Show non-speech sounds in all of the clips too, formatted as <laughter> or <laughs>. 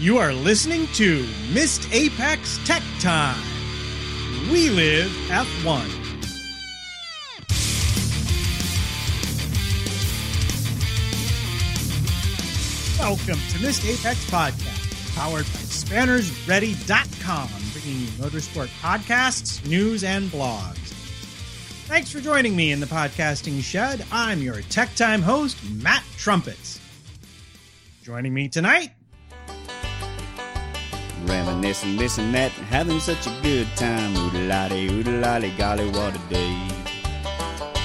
You are listening to Missed Apex Tech Time. We live F1. Welcome to Missed Apex Podcast, powered by SpannersReady.com, bringing you motorsport podcasts, news, and blogs. Thanks for joining me in the podcasting shed. I'm your Tech Time host, Matt Trumpets. Joining me tonight, Reminiscing this and that, having such a good time. Oodalali, oodalali, golly, what a day.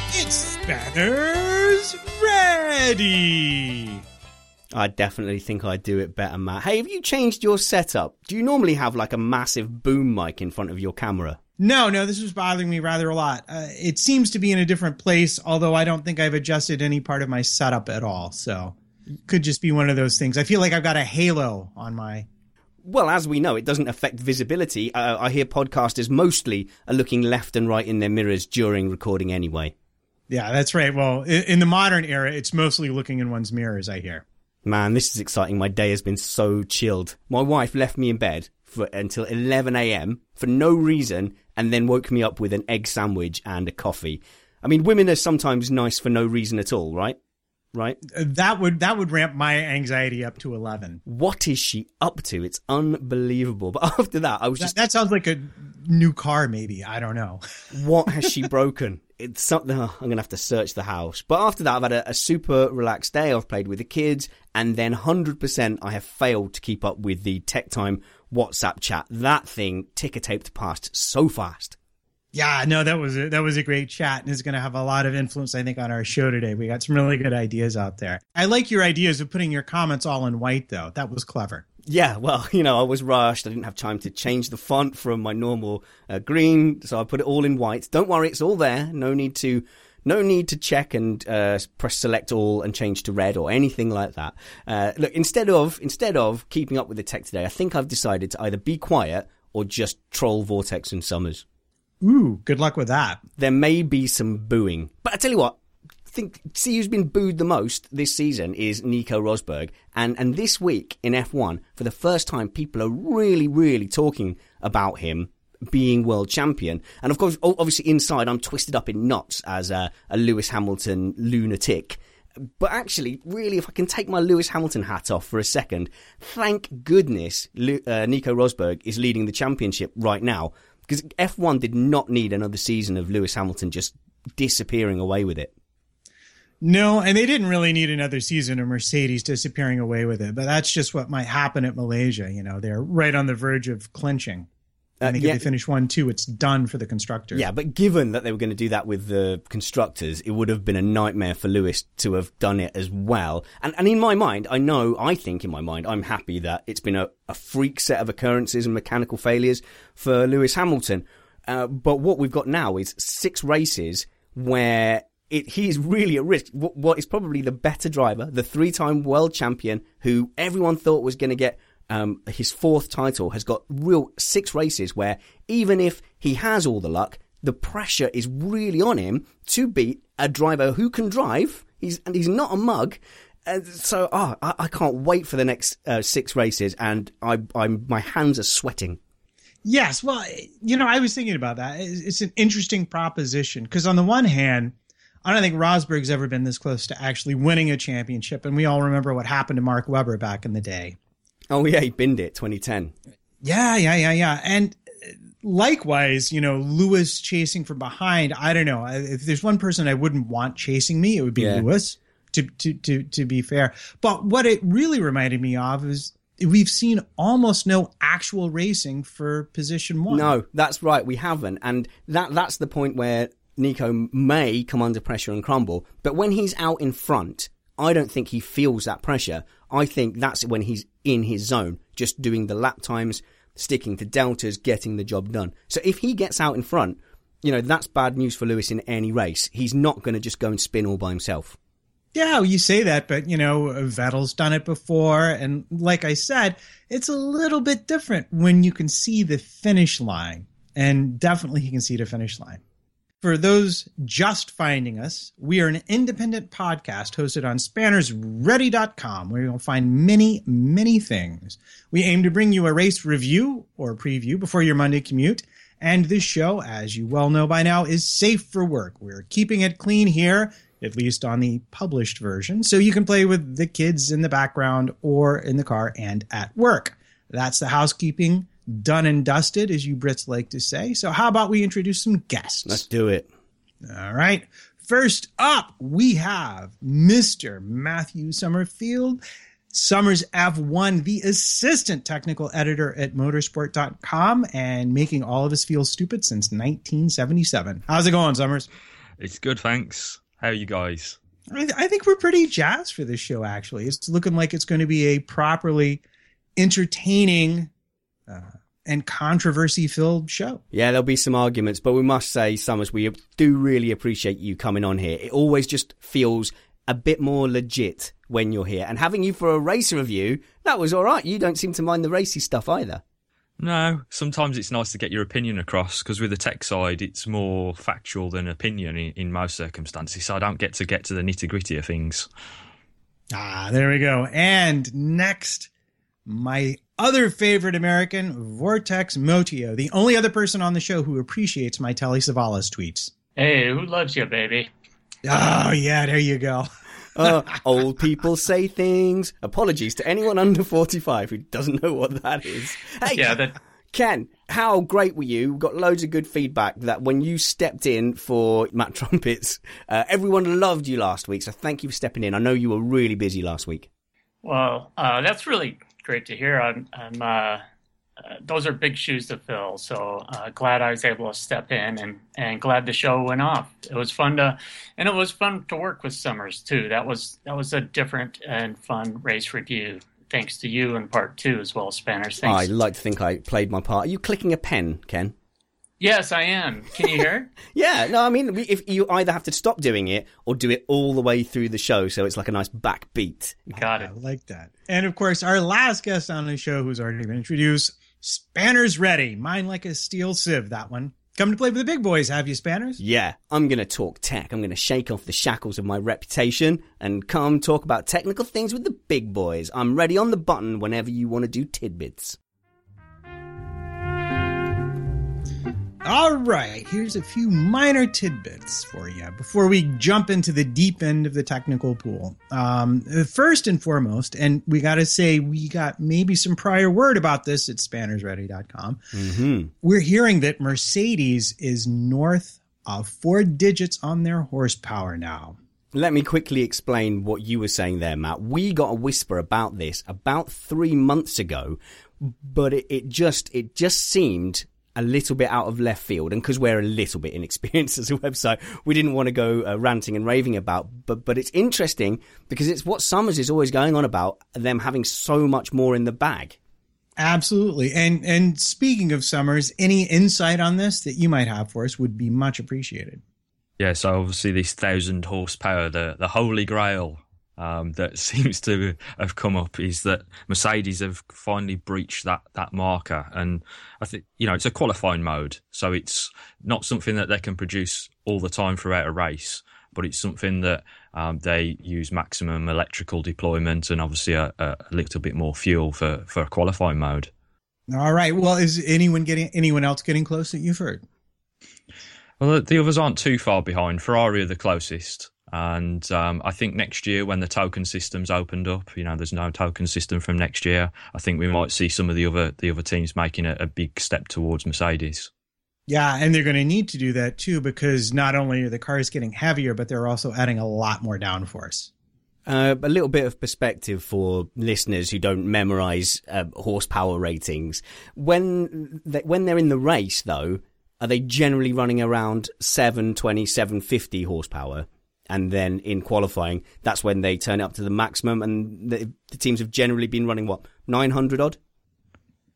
it's Spanners Ready. I definitely think I do it better, Matt. Hey, have you changed your setup? Do you normally have like a massive boom mic in front of your camera? No, no, this was bothering me rather a lot. Uh, it seems to be in a different place, although I don't think I've adjusted any part of my setup at all. So, could just be one of those things. I feel like I've got a halo on my. Well, as we know, it doesn't affect visibility. Uh, I hear podcasters mostly are looking left and right in their mirrors during recording anyway. Yeah, that's right. Well, in, in the modern era, it's mostly looking in one's mirrors. I hear. Man, this is exciting. My day has been so chilled. My wife left me in bed for until 11 a.m. for no reason and then woke me up with an egg sandwich and a coffee. I mean, women are sometimes nice for no reason at all, right? Right? Uh, That would that would ramp my anxiety up to eleven. What is she up to? It's unbelievable. But <laughs> after that, I was That, just, that sounds like a new car, maybe. I don't know. <laughs> what has she broken? It's something, oh, I'm going to have to search the house. But after that, I've had a, a super relaxed day. I've played with the kids and then 100% I have failed to keep up with the tech time WhatsApp chat. That thing ticker taped past so fast. Yeah, no, that was a, that was a great chat, and is going to have a lot of influence, I think, on our show today. We got some really good ideas out there. I like your ideas of putting your comments all in white, though. That was clever. Yeah, well, <laughs> you know, I was rushed. I didn't have time to change the font from my normal uh, green, so I put it all in white. Don't worry, it's all there. No need to, no need to check and uh, press select all and change to red or anything like that. Uh, look, instead of instead of keeping up with the tech today, I think I've decided to either be quiet or just troll Vortex and Summers. Ooh, good luck with that. There may be some booing, but I tell you what. Think see who's been booed the most this season is Nico Rosberg, and and this week in F1 for the first time people are really really talking about him being world champion, and of course obviously inside I'm twisted up in knots as a, a Lewis Hamilton lunatic. But actually, really, if I can take my Lewis Hamilton hat off for a second, thank goodness uh, Nico Rosberg is leading the championship right now because F1 did not need another season of Lewis Hamilton just disappearing away with it. No, and they didn't really need another season of Mercedes disappearing away with it, but that's just what might happen at Malaysia. You know, they're right on the verge of clinching. I think uh, yeah. if they finish one, two, it's done for the constructors. Yeah, but given that they were going to do that with the constructors, it would have been a nightmare for Lewis to have done it as well. And, and in my mind, I know, I think in my mind, I'm happy that it's been a, a freak set of occurrences and mechanical failures for Lewis Hamilton. Uh, but what we've got now is six races where it, he's really at risk. What, what is probably the better driver, the three-time world champion, who everyone thought was going to get um, his fourth title, has got real six races where even if he has all the luck, the pressure is really on him to beat a driver who can drive. He's and he's not a mug. And so, oh, I, I can't wait for the next uh, six races, and I, I'm my hands are sweating. Yes, well, you know, I was thinking about that. It's an interesting proposition because on the one hand, I don't think Rosberg's ever been this close to actually winning a championship, and we all remember what happened to Mark Webber back in the day. Oh yeah, he binned it 2010. Yeah, yeah, yeah, yeah, and uh, likewise, you know, Lewis chasing from behind. I don't know. If there's one person I wouldn't want chasing me, it would be yeah. Lewis. To, to to to be fair, but what it really reminded me of is we've seen almost no actual racing for position one. No, that's right. We haven't, and that that's the point where Nico may come under pressure and crumble. But when he's out in front, I don't think he feels that pressure. I think that's when he's in his zone, just doing the lap times, sticking to deltas, getting the job done. So if he gets out in front, you know, that's bad news for Lewis in any race. He's not going to just go and spin all by himself. Yeah, you say that, but you know, Vettel's done it before. And like I said, it's a little bit different when you can see the finish line. And definitely he can see the finish line. For those just finding us, we are an independent podcast hosted on spannersready.com where you'll find many, many things. We aim to bring you a race review or preview before your Monday commute. And this show, as you well know by now, is safe for work. We're keeping it clean here at least on the published version. So you can play with the kids in the background or in the car and at work. That's the housekeeping done and dusted, as you Brits like to say. So how about we introduce some guests? Let's do it. All right. First up, we have Mr. Matthew Summerfield. Summers F1, the assistant technical editor at motorsport.com and making all of us feel stupid since 1977. How's it going, Summers? It's good, thanks. How are you guys? I, I think we're pretty jazzed for this show. Actually, it's looking like it's going to be a properly entertaining uh, and controversy filled show. Yeah, there'll be some arguments, but we must say, Summers, we do really appreciate you coming on here. It always just feels a bit more legit when you're here. And having you for a race review, that was all right. You don't seem to mind the racy stuff either. No, sometimes it's nice to get your opinion across because with the tech side, it's more factual than opinion in, in most circumstances. So I don't get to get to the nitty gritty of things. Ah, there we go. And next, my other favorite American, Vortex Motio, the only other person on the show who appreciates my Telly Savalas tweets. Hey, who loves you, baby? Oh, yeah, there you go. <laughs> uh, old people say things. Apologies to anyone under 45 who doesn't know what that is. Hey, yeah, that... Ken, how great were you? We got loads of good feedback that when you stepped in for Matt <laughs> Trumpets, uh, everyone loved you last week. So thank you for stepping in. I know you were really busy last week. Well, uh, that's really great to hear. I'm, I'm uh, uh, those are big shoes to fill. So uh, glad I was able to step in and, and glad the show went off. It was fun to, and it was fun to work with Summers too. That was that was a different and fun race review. Thanks to you in part two as well, Spanners. Thanks. I like to think I played my part. Are you clicking a pen, Ken? Yes, I am. Can you hear? <laughs> yeah, no, I mean, if you either have to stop doing it or do it all the way through the show, so it's like a nice backbeat. Got it. I like that. And of course, our last guest on the show, who's already been introduced, Spanners ready. Mine like a steel sieve, that one. Come to play with the big boys, have you, Spanners? Yeah, I'm going to talk tech. I'm going to shake off the shackles of my reputation and come talk about technical things with the big boys. I'm ready on the button whenever you want to do tidbits. All right, here's a few minor tidbits for you before we jump into the deep end of the technical pool. Um, first and foremost, and we got to say we got maybe some prior word about this at spannersready.com. Mm-hmm. We're hearing that Mercedes is north of four digits on their horsepower now. Let me quickly explain what you were saying there, Matt. We got a whisper about this about three months ago, but it, it just it just seemed a little bit out of left field, and because we're a little bit inexperienced <laughs> as a website, we didn't want to go uh, ranting and raving about. But but it's interesting because it's what Summers is always going on about them having so much more in the bag. Absolutely. And and speaking of Summers, any insight on this that you might have for us would be much appreciated. Yeah, so obviously this thousand horsepower, the the holy grail um, that <laughs> seems to have come up is that Mercedes have finally breached that that marker, and I think you know it's a qualifying mode, so it's not something that they can produce all the time throughout a race, but it's something that um, they use maximum electrical deployment and obviously a, a, little bit more fuel for for a qualifying mode. All right. Well, is anyone getting anyone else getting close that you've heard? Well, the others aren't too far behind. Ferrari are the closest. And um, I think next year, when the token system's opened up, you know, there's no token system from next year. I think we might see some of the other the other teams making a, a big step towards Mercedes. Yeah, and they're going to need to do that too because not only are the cars getting heavier, but they're also adding a lot more downforce. Uh, a little bit of perspective for listeners who don't memorize uh, horsepower ratings. When they, when they're in the race, though, are they generally running around 720, 750 horsepower? And then in qualifying, that's when they turn it up to the maximum. And the, the teams have generally been running what nine hundred odd.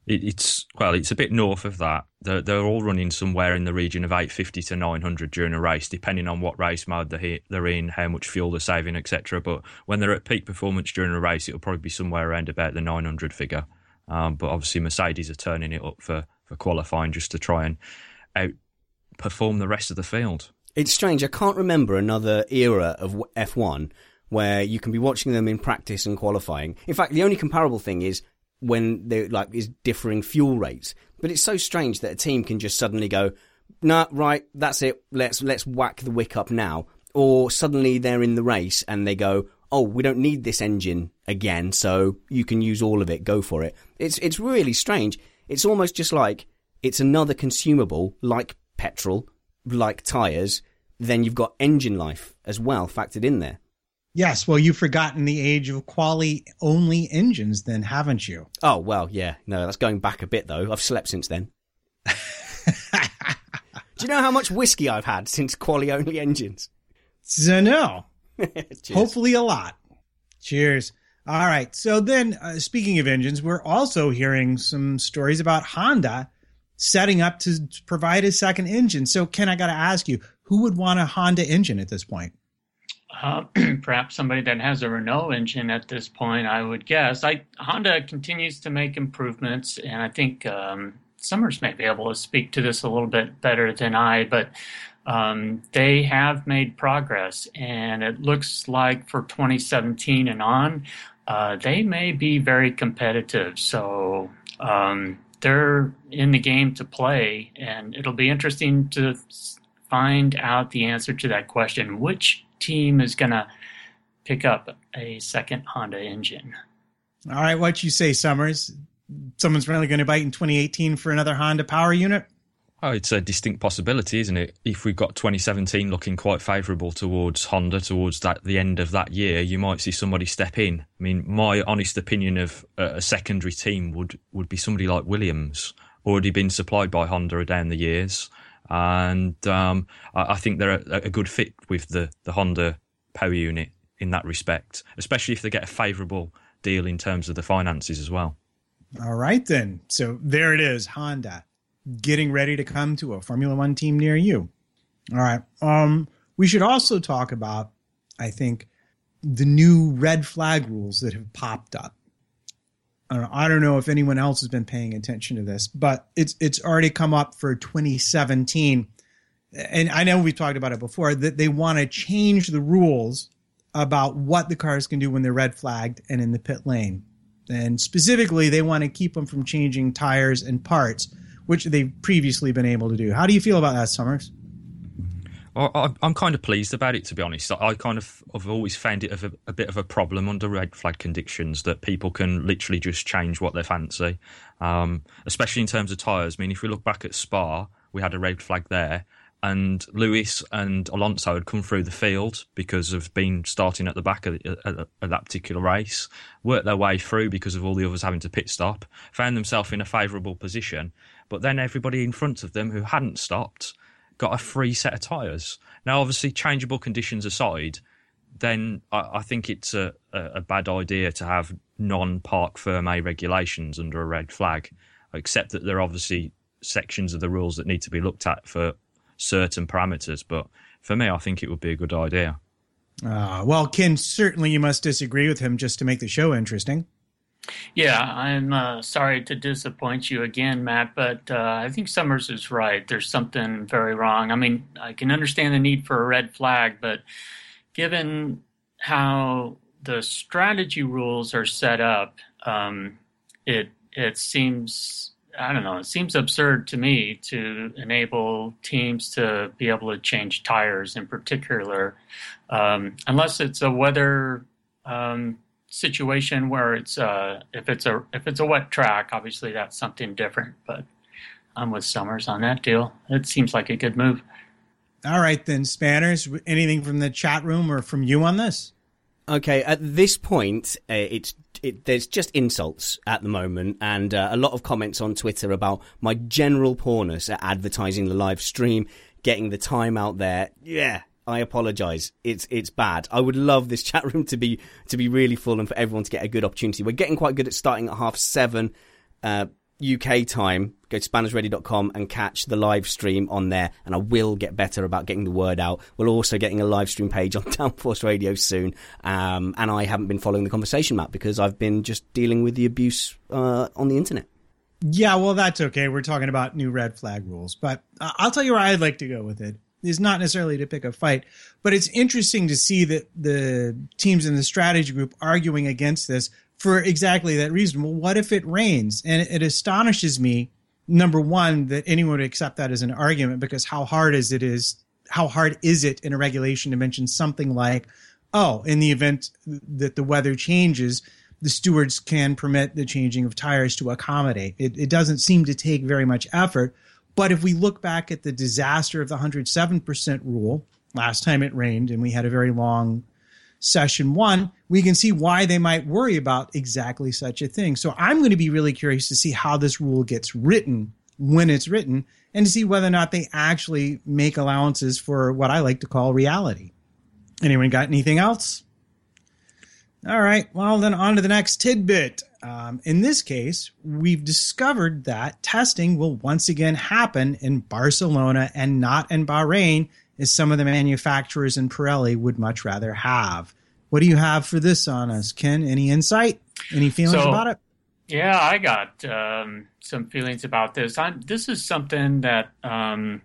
It, it's well, it's a bit north of that. They're, they're all running somewhere in the region of eight fifty to nine hundred during a race, depending on what race mode they're, in, how much fuel they're saving, etc. But when they're at peak performance during a race, it'll probably be somewhere around about the nine hundred figure. Um, but obviously, Mercedes are turning it up for for qualifying just to try and outperform the rest of the field. It's strange. I can't remember another era of F1 where you can be watching them in practice and qualifying. In fact, the only comparable thing is when they like is differing fuel rates. But it's so strange that a team can just suddenly go, "Nah, right, that's it. Let's let's whack the wick up now." Or suddenly they're in the race and they go, "Oh, we don't need this engine again, so you can use all of it. Go for it." It's it's really strange. It's almost just like it's another consumable like petrol like tyres, then you've got engine life as well factored in there. Yes, well, you've forgotten the age of quali only engines, then, haven't you? Oh well, yeah. No, that's going back a bit though. I've slept since then. <laughs> Do you know how much whiskey I've had since quali only engines? So no. <laughs> Hopefully a lot. Cheers. All right. So then, uh, speaking of engines, we're also hearing some stories about Honda setting up to provide a second engine. So, Ken, I got to ask you, who would want a Honda engine at this point? Uh, <clears throat> perhaps somebody that has a Renault engine at this point, I would guess. I, Honda continues to make improvements, and I think um, Summers may be able to speak to this a little bit better than I, but um, they have made progress, and it looks like for 2017 and on, uh, they may be very competitive. So, um, they're in the game to play, and it'll be interesting to find out the answer to that question. Which team is going to pick up a second Honda engine? All right, what you say, Summers? Someone's really going to bite in 2018 for another Honda power unit? Oh, it's a distinct possibility, isn't it? If we've got 2017 looking quite favourable towards Honda, towards that the end of that year, you might see somebody step in. I mean, my honest opinion of a secondary team would would be somebody like Williams, already been supplied by Honda down the years, and um, I, I, think they're a, a, good fit with the the Honda power unit in that respect, especially if they get a favourable deal in terms of the finances as well. All right, then. So there it is, Honda getting ready to come to a Formula One team near you. All right. Um, we should also talk about, I think, the new red flag rules that have popped up. I don't, know, I don't know if anyone else has been paying attention to this, but it's it's already come up for 2017, and I know we've talked about it before that they want to change the rules about what the cars can do when they're red flagged and in the pit lane, and specifically they want to keep them from changing tires and parts which they've previously been able to do. How do you feel about that, Summers? I'm kind of pleased about it, to be honest. I kind of have always found it a, a, bit of a problem under red flag conditions that people can literally just change what they fancy, um, especially in terms of tyres. I mean, if we look back at Spa, we had a red flag there, and Lewis and Alonso had come through the field because of being starting at the back of, of, of that particular race, worked their way through because of all the others having to pit stop, found themselves in a favourable position, but then everybody in front of them who hadn't stopped got a free set of tyres. Now, obviously, changeable conditions aside, then I, I think it's a, a, bad idea to have non parc ferme regulations under a red flag, except that there are obviously sections of the rules that need to be looked at for certain parameters. But for me, I think it would be a good idea. Uh, well, Ken, certainly you must disagree with him just to make the show interesting. Yeah, I'm uh, sorry to disappoint you again, Matt, but uh, I think Summers is right. There's something very wrong. I mean, I can understand the need for a red flag, but given how the strategy rules are set up, um, it it seems I don't know. It seems absurd to me to enable teams to be able to change tires, in particular, um, unless it's a weather um, situation where it's uh, if it's a if it's a wet track, obviously that's something different. But I'm with Summers on that deal. It seems like a good move. All right, then, Spanners. Anything from the chat room or from you on this? Okay, at this point, uh, it's it, there's just insults at the moment, and uh, a lot of comments on Twitter about my general poorness at advertising the live stream, getting the time out there. Yeah, I apologise. It's it's bad. I would love this <laughs> chat room to be to be really full and for everyone to get a good opportunity. We're getting quite good at starting at half seven. Uh, UK time, go to spannersready.com and catch the live stream on there. And I will get better about getting the word out. We're also getting a live stream page on <laughs> Downforce Radio soon. Um, and I haven't been following the conversation map because I've been just dealing with the abuse uh, on the internet. Yeah, well, that's okay. We're talking about new red flag rules, but uh, I'll tell you where I'd like to go with it. Is not necessarily to pick a fight, but it's interesting to see that the teams in the strategy group arguing against this for exactly that reason. Well, what if it rains? And it, astonishes me, number one, that anyone would accept that as an argument because how hard is it is how hard is it in a regulation to mention something like, oh, in the event that the weather changes, the stewards can permit the changing of tires to accommodate. It, it doesn't seem to take very much effort. But if we look back at the disaster of the 107% rule, last time it rained and we had a very long session one, we can see why they might worry about exactly such a thing. So I'm going to be really curious to see how this rule gets written when it's written and to see whether or not they actually make allowances for what I like to call reality. Anyone got anything else? All right. Well, then on to the next tidbit. Um, in this case, we've discovered that testing will once again happen in Barcelona and not in Bahrain as some of the manufacturers in Pirelli would much rather have. What do you have for this on us, Ken? Any insight? Any feelings so, about it? Yeah, I got um, some feelings about this. I'm, this is something that, um,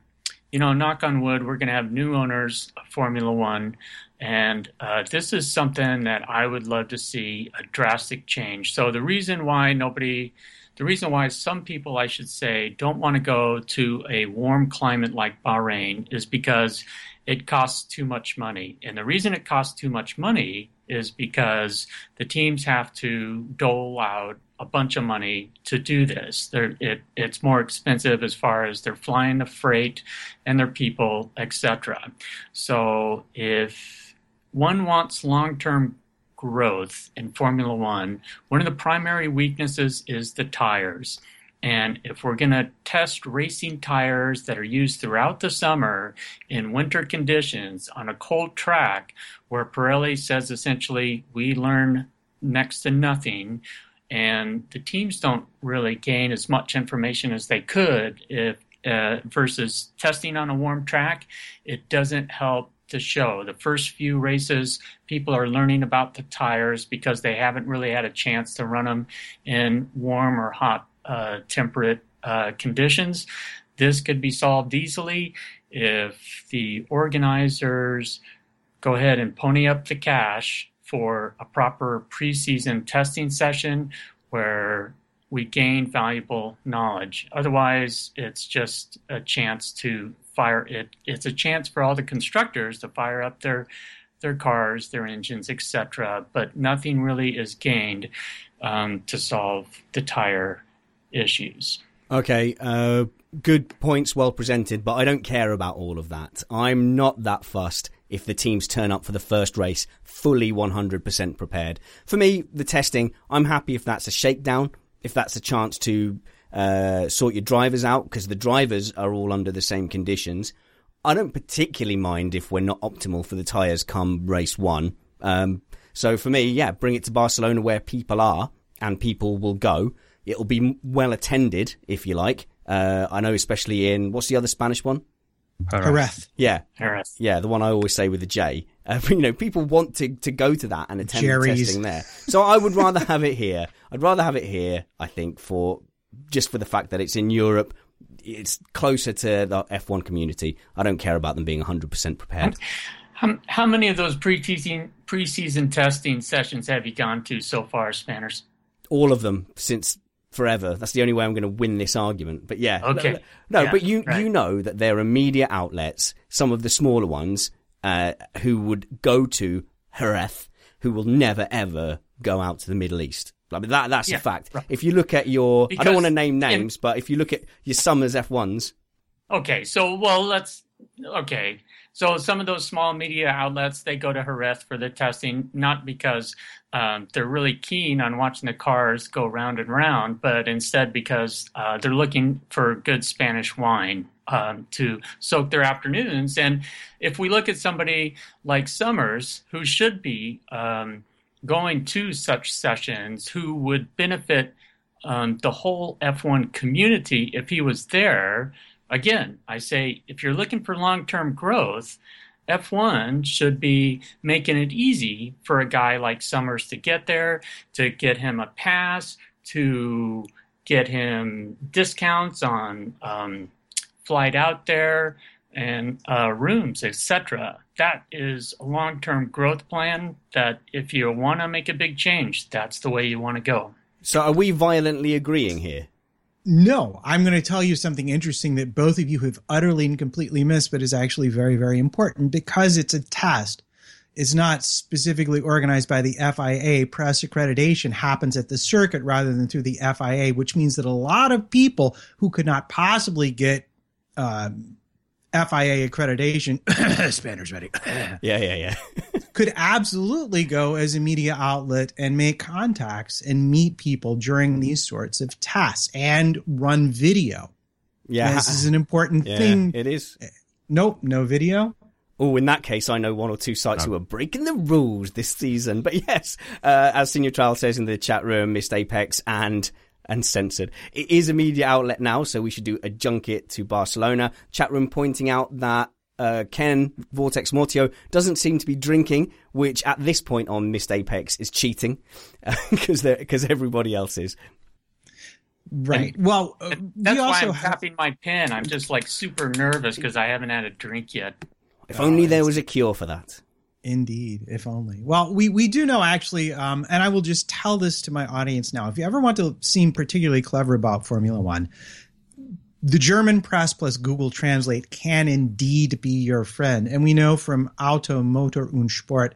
you know, knock on wood, we're going to have new owners of Formula One. And uh, this is something that I would love to see a drastic change. So the reason why nobody the reason why some people, I should say, don't want to go to a warm climate like Bahrain is because it costs too much money. And the reason it costs too much money is because the teams have to dole out a bunch of money to do this. It, it's more expensive as far as they're flying the freight and their people, etc. So if one wants long-term growth in Formula One, one of the primary weaknesses is the tires. And if we're going to test racing tires that are used throughout the summer in winter conditions on a cold track, where Pirelli says essentially we learn next to nothing, and the teams don't really gain as much information as they could if uh, versus testing on a warm track, it doesn't help to show. The first few races, people are learning about the tires because they haven't really had a chance to run them in warm or hot uh, temperate uh, conditions. This could be solved easily if the organizers go ahead and pony up the cash for a proper preseason testing session where we gain valuable knowledge. Otherwise, it's just a chance to fire it. It's a chance for all the constructors to fire up their their cars, their engines, etc. But nothing really is gained um, to solve the tire issues. Okay, uh, good points, well presented, but I don't care about all of that. I'm not that fussed if the teams turn up for the first race fully 100% prepared. For me, the testing, I'm happy if that's a shakedown, if that's a chance to Uh, sort your drivers out because the drivers are all under the same conditions. I don't particularly mind if we're not optimal for the tyres come race one. Um, so for me, yeah, bring it to Barcelona where people are and people will go. It'll be well attended, if you like. Uh, I know, especially in what's the other Spanish one? Jerez. Yeah, Harris. yeah, the one I always say with the J. Uh, <laughs> you know, people want to, to go to that and attend the testing there. So I would rather have it here. I'd rather have it here. I think for just for the fact that it's in Europe, it's closer to the F1 community. I don't care about them being 100% prepared. How, how many of those preseason preseason testing sessions have you gone to so far, Spanners? All of them since forever. That's the only way I'm going to win this argument. But yeah, Okay. No, Yeah, but you right. you know that there are media outlets, some of the smaller ones, uh, who would go to Jerez, who will never ever go out to the Middle East. I mean that that's Yeah, a fact. right. If you look at your, I don't want to name in- names, but if you look at your Summers F1s, Okay, so well, let's okay. So some of those small media outlets they go to Jerez for the testing, not because um, they're really keen on watching the cars go round and round, but instead because uh, they're looking for good Spanish wine um, to soak their afternoons. And if we look at somebody like Summers, who should be um, going to such sessions, who would benefit um, the whole F1 community if he was there. Again, I say if you're looking for long term growth, F1 should be making it easy for a guy like Summers to get there, to get him a pass, to get him discounts on um, flight out there and uh, rooms, etc. That is a long term growth plan that if you want to make a big change, that's the way you want to go. so are we violently agreeing here? No, I'm going to tell you something interesting that both of you have utterly and completely missed, but is actually very, very important because it's a test. It's not specifically organized by the FIA. Press accreditation happens at the circuit rather than through the FIA, which means that a lot of people who could not possibly get um, FIA accreditation, <coughs> Spanners ready, <coughs> Yeah, yeah, yeah. <laughs> could absolutely go as a media outlet and make contacts and meet people during these sorts of tests and run video. yeah, This is an important yeah, thing. it is. Nope, no video. Oh, in that case, I know one or two sites who are breaking the rules this season. But yes, uh, as Senior Trial says in the chat room, missed Apex and and censored. It is a media outlet now, so we should do a junket to Barcelona. Chat room pointing out that uh, Ken Vortex Mortio doesn't seem to be drinking, which at this point on Missed Apex is cheating <laughs> because because everybody else is. Right. well, uh, That's we why I'm have, tapping my pen. I'm just like super nervous because I haven't had a drink yet. If only there was a cure for that. Indeed, if only. Well, we, we do know actually, um, and I will just tell this to my audience now. If you ever want to seem particularly clever about Formula One, the German press plus Google Translate can indeed be your friend. And we know from Auto, Motor und Sport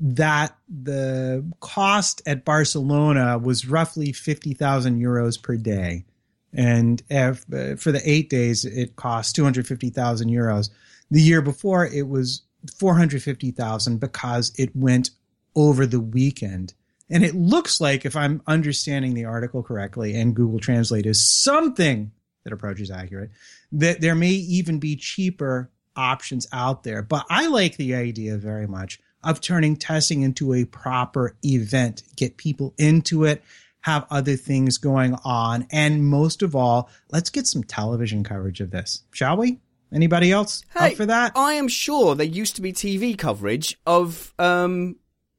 that the cost at Barcelona was roughly 50,000 euros per day. And if, uh, for the eight days, it cost 250,000 euros. The year before, it was 450,000 because it went over the weekend. And it looks like, if I'm understanding the article correctly, and Google Translate is something that approaches accurate, that there may even be cheaper options out there. But I like the idea very much of turning testing into a proper event, get people into it, have other things going on. And most of all, let's get some television coverage of this, shall we? Anybody else up for that? I am sure there used to be TV coverage of um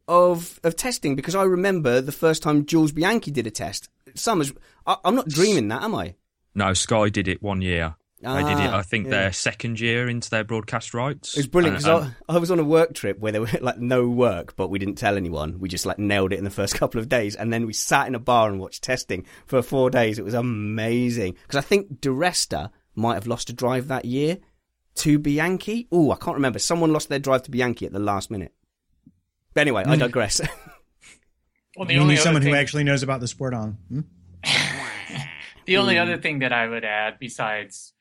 of of testing because I remember the first time Jules Bianchi did a test. Summers, I, I'm not dreaming that, am I? No, Sky did it one year. they did it, Ah, I think, yeah. their second year into their broadcast rights. It was brilliant because I, I was on a work trip where there were <laughs> like no work, but we didn't tell anyone. We just like nailed it in the first <laughs> couple of days, and then we sat in a bar and watched testing for four days. It was amazing because I think Di Resta might have lost a drive that year to Bianchi. Oh, I can't remember. Someone lost their drive to Bianchi at the last minute. But anyway, I digress. <laughs> Well, you need someone thing, who actually knows about the sport on. Hmm? <laughs> the only other thing that I would add besides,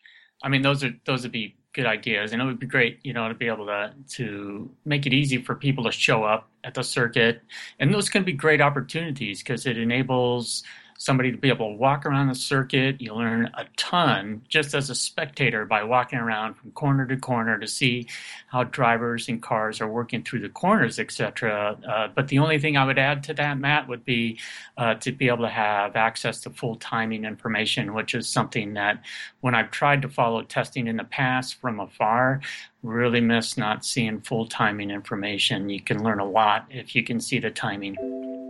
I mean, those are those would be good ideas, and it would be great, you know, to be able to to make it easy for people to show up at the circuit, and those can be great opportunities because it enables somebody to be able to walk around the circuit. You learn a ton just as a spectator by walking around from corner to corner to see how drivers and cars are working through the corners, etc. Uh, but the only thing I would add to that, Matt, would be uh, to be able to have access to full timing information, which is something that when I've tried to follow testing in the past from afar, really miss not seeing full timing information. You can learn a lot if you can see the timing.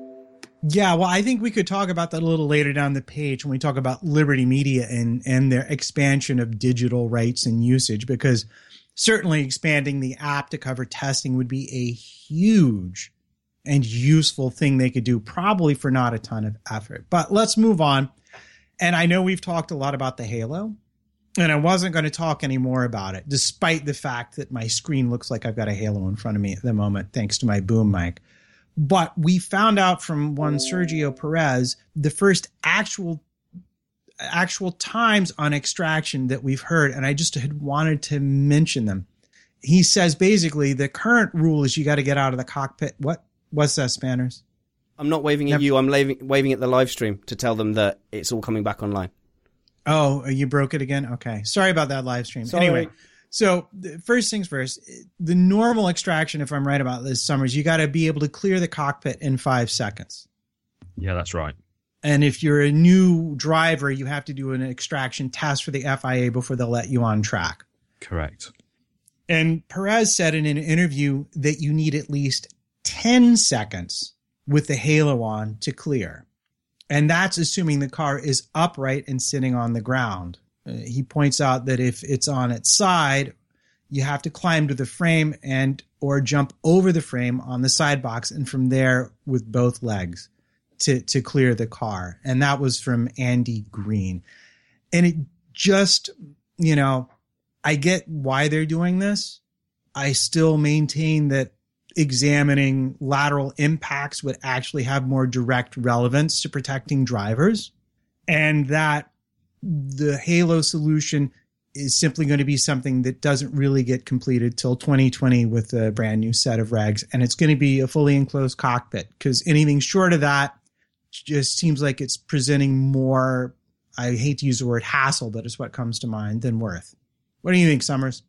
Yeah, well, I think we could talk about that a little later down the page when we talk about Liberty Media and and their expansion of digital rights and usage because certainly expanding the app to cover testing would be a huge and useful thing they could do probably for not a ton of effort. But let's move on. And I know we've talked a lot about the Halo and I wasn't going to talk anymore about it despite the fact that my screen looks like I've got a Halo in front of me at the moment thanks to my boom mic. But we found out from one Sergio Perez the first actual actual times on extraction that we've heard, and I just had wanted to mention them. He says basically the current rule is you got to get out of the cockpit. What what's that, Spanners? I'm not waving at Never. you. I'm waving, waving at the live stream to tell them that it's all coming back online. Oh, you broke it again. Okay, sorry about that live stream. Sorry. Anyway, so first things first, the normal extraction, if I'm right about this, Summers, you got to be able to clear the cockpit in five seconds. Yeah, that's right. And if you're a new driver, you have to do an extraction test for the FIA before they'll let you on track. Correct. And Perez said in an interview that you need at least 10 seconds with the halo on to clear. And that's assuming the car is upright and sitting on the ground. Uh, he points out that if it's on its side, you have to climb to the frame and or jump over the frame on the side box and from there with both legs to to clear the car. And that was from Andy Green. And it just, you know, I get why they're doing this. I still maintain that examining lateral impacts would actually have more direct relevance to protecting drivers and that the Halo solution is simply going to be something that doesn't really get completed till 2020 with a brand new set of regs. And it's going to be a fully enclosed cockpit because anything short of that just seems like it's presenting more, I hate to use the word hassle, but it's what comes to mind than worth. What do you think, Summers?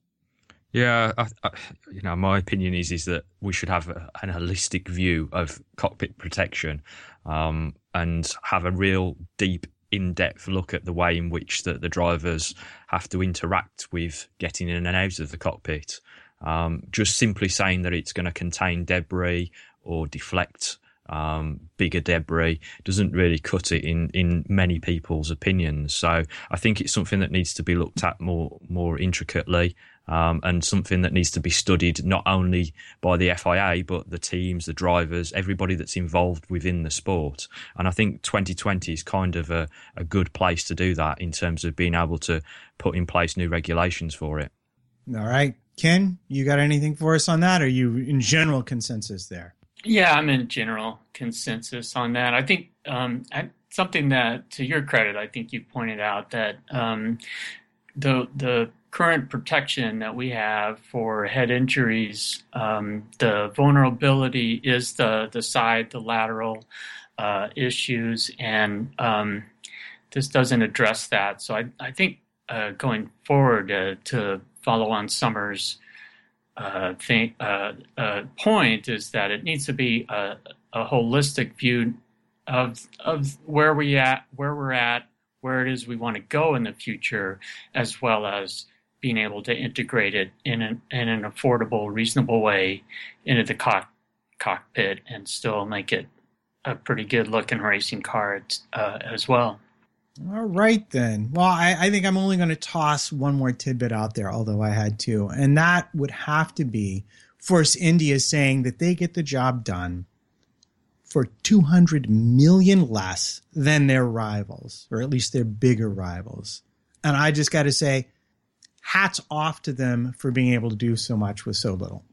Yeah, I, I, you know, my opinion is is that we should have a, an holistic view of cockpit protection, um, and have a real deep in-depth look at the way in which the, the drivers have to interact with getting in and out of the cockpit. Um, just simply saying that it's going to contain debris or deflect um, bigger debris doesn't really cut it in in many people's opinions. So I think it's something that needs to be looked at more more intricately um, and something that needs to be studied not only by the FIA but the teams, the drivers, everybody that's involved within the sport. And I think 2020 is kind of a, a good place to do that in terms of being able to put in place new regulations for it. All right, Ken, you got anything for us on that? Or are you in general consensus there? Yeah, I'm in general consensus on that. I think um, I, something that, to your credit, I think you pointed out that um, the the current protection that we have for head injuries, um, the vulnerability is the the side, the lateral uh, issues, and um, this doesn't address that. So I, I think uh, going forward uh, to follow on Summers' uh, think, uh, uh, point is that it needs to be a, a holistic view of of where we at, where we're at, where it is we want to go in the future, as well as being able to integrate it in an, in an affordable, reasonable way into the cock, cockpit and still make it a pretty good looking racing car uh, as well. All right, then. Well, I, I think I'm only going to toss one more tidbit out there, although I had two. And that would have to be Force India saying that they get the job done for 200 million less than their rivals, or at least their bigger rivals. And I just got to say, hats off to them for being able to do so much with so little.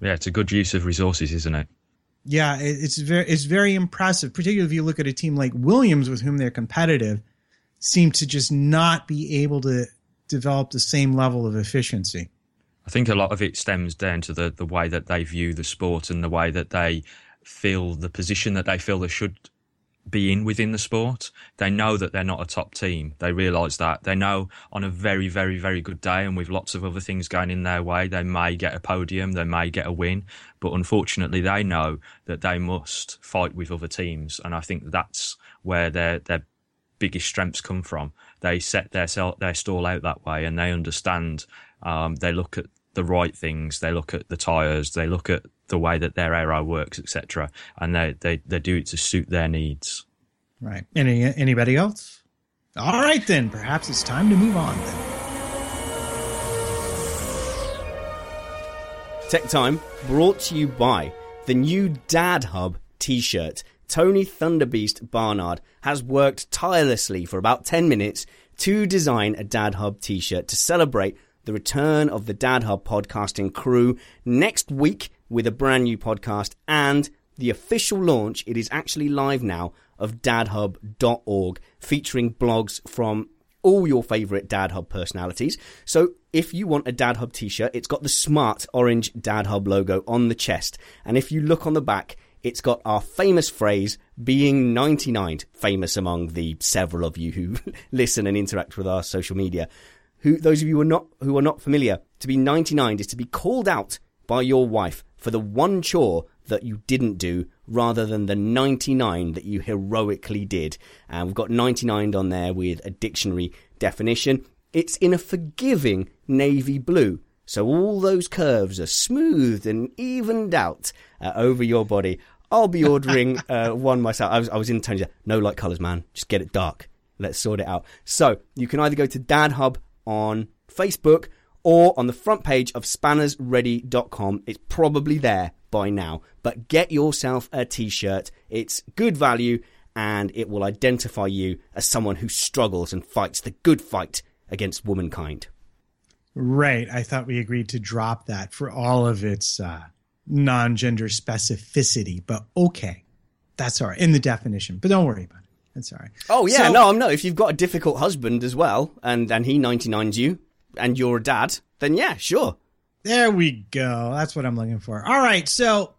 Yeah, it's a good use of resources, isn't it? Yeah, it's very it's very impressive, particularly if you look at a team like Williams with whom they're competitive, seem to just not be able to develop the same level of efficiency. I think a lot of it stems down to the, the way that they view the sport and the way that they feel the position that they feel they should be in within the sport. They know that they're not a top team. They realise that. They know on a very, very, very good day and with lots of other things going in their way, they may get a podium, they may get a win. But unfortunately, they know that they must fight with other teams. And I think that's where their, their biggest strengths come from. They set their, their stall out that way and they understand. Um, they look at the right things. They look at the tyres. They look at the way that their AI works, etc. And they, they, they do it to suit their needs. Right. Any anybody else? All right then. Perhaps it's time to move on then. Tech Time brought to you by the new Dad Hub t-shirt. Tony Thunderbeast Barnard has worked tirelessly for about 10 minutes to design a Dad Hub t-shirt to celebrate the return of the Dad Hub podcasting crew next week with a brand new podcast and the official launch. It is actually live now of dadhub.org featuring blogs from all your favorite Dad Hub personalities. So if you want a Dad Hub t-shirt, it's got the smart orange Dad Hub logo on the chest. And if you look on the back, it's got our famous phrase being 99 famous among the several of you who <laughs> listen and interact with our social media who those of you who are not who are not familiar to be 99 is to be called out by your wife for the one chore that you didn't do rather than the 99 that you heroically did. And we've got 99 on there with a dictionary definition. It's in a forgiving navy blue. So all those curves are smoothed and evened out uh, over your body. I'll be ordering <laughs> uh, one myself. I was, I was in Tony's, no light colours, man. Just get it dark. Let's sort it out. So you can either go to Dad Hub on Facebook or on the front page of spannersready.com. It's probably there by now, but get yourself a t shirt. It's good value and it will identify you as someone who struggles and fights the good fight against womankind. Right. I thought we agreed to drop that for all of its uh, non gender specificity, but okay. That's all right in the definition, but don't worry about it. That's all right. Oh, yeah. So, no, I'm no. If you've got a difficult husband as well and, and he 99s you, and you're a dad, then yeah, sure. There we go. That's what I'm looking for. All right. So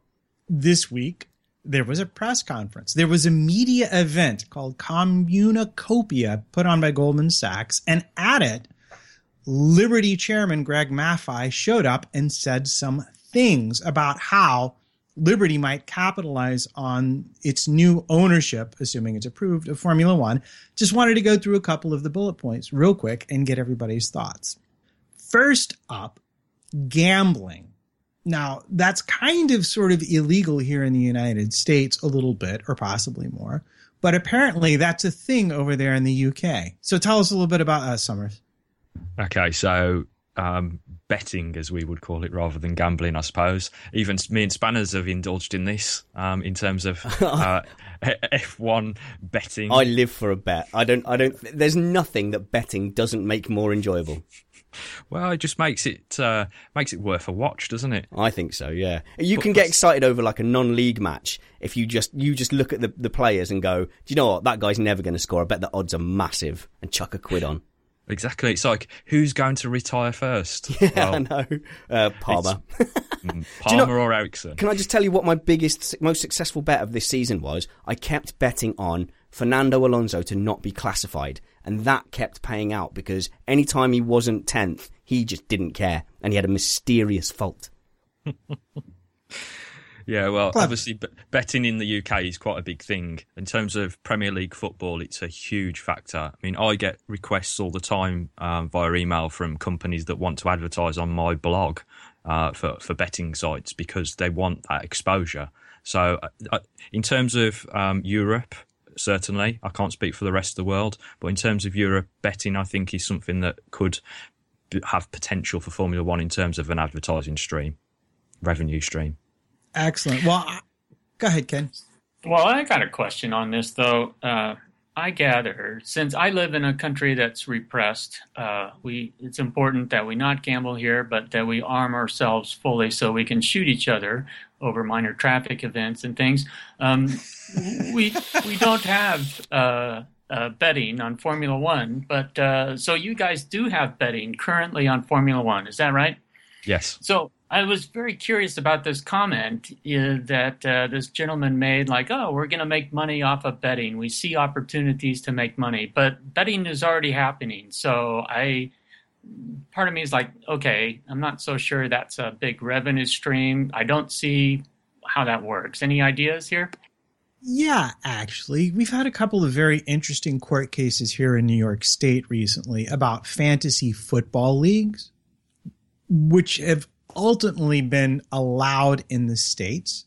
this week, there was a press conference. There was a media event called Communacopia put on by Goldman Sachs. And at it, Liberty chairman Greg Maffei showed up and said some things about how Liberty might capitalize on its new ownership, assuming it's approved, of Formula One. Just wanted to go through a couple of the bullet points real quick and get everybody's thoughts. First up, gambling. Now, that's kind of sort of illegal here in the United States, a little bit, or possibly more. But apparently, that's a thing over there in the UK. So tell us a little bit about us, Summers. Okay, so um, betting, as we would call it, rather than gambling, I suppose. Even me and Spanners have indulged in this um, in terms of <laughs> uh, <laughs> F1 betting. I live for a bet. I don't. I don't. There's nothing that betting doesn't make more enjoyable. <laughs> Well, it just makes it uh, makes it worth a watch, doesn't it? I think so. Yeah, you but can get excited over like a non-league match if you just you just look at the, the players and go, do you know what? That guy's never going to score. I bet the odds are massive, and chuck a quid on. Exactly. It's like who's going to retire first? <laughs> Yeah, well, I know. Uh, Palmer. <laughs> <laughs> Mm, Palmer you know, or Ericsson. Can I just tell you what my biggest, most successful bet of this season was? I kept betting on Fernando Alonso to not be classified, and that kept paying out because anytime he wasn't tenth, he just didn't care, and he had a mysterious fault. Yeah, well, obviously, betting in the UK is quite a big thing. In terms of Premier League football, it's a huge factor. I mean, I get requests all the time um, via email from companies that want to advertise on my blog uh, for, for betting sites because they want that exposure. So, uh, uh in terms of um, Europe, certainly, I can't speak for the rest of the world, but in terms of Europe, betting, I think, is something that could have potential for Formula One in terms of an advertising stream, revenue stream. Excellent. Well, I, go ahead, Ken. Well, I got a question on this, though. Uh, I gather since I live in a country that's repressed, uh, we it's important that we not gamble here, but that we arm ourselves fully so we can shoot each other over minor traffic events and things. Um, we we don't have uh, uh, betting on Formula One, but uh, so you guys do have betting currently on Formula One. Is that right? Yes. So I was very curious about this comment that uh, this gentleman made like, oh, we're going to make money off of betting. We see opportunities to make money, but betting is already happening. So I, part of me is like, okay, I'm not so sure that's a big revenue stream. I don't see how that works. Any ideas here? Yeah, actually, we've had a couple of very interesting court cases here in New York State recently about fantasy football leagues, which have ultimately been allowed in the states.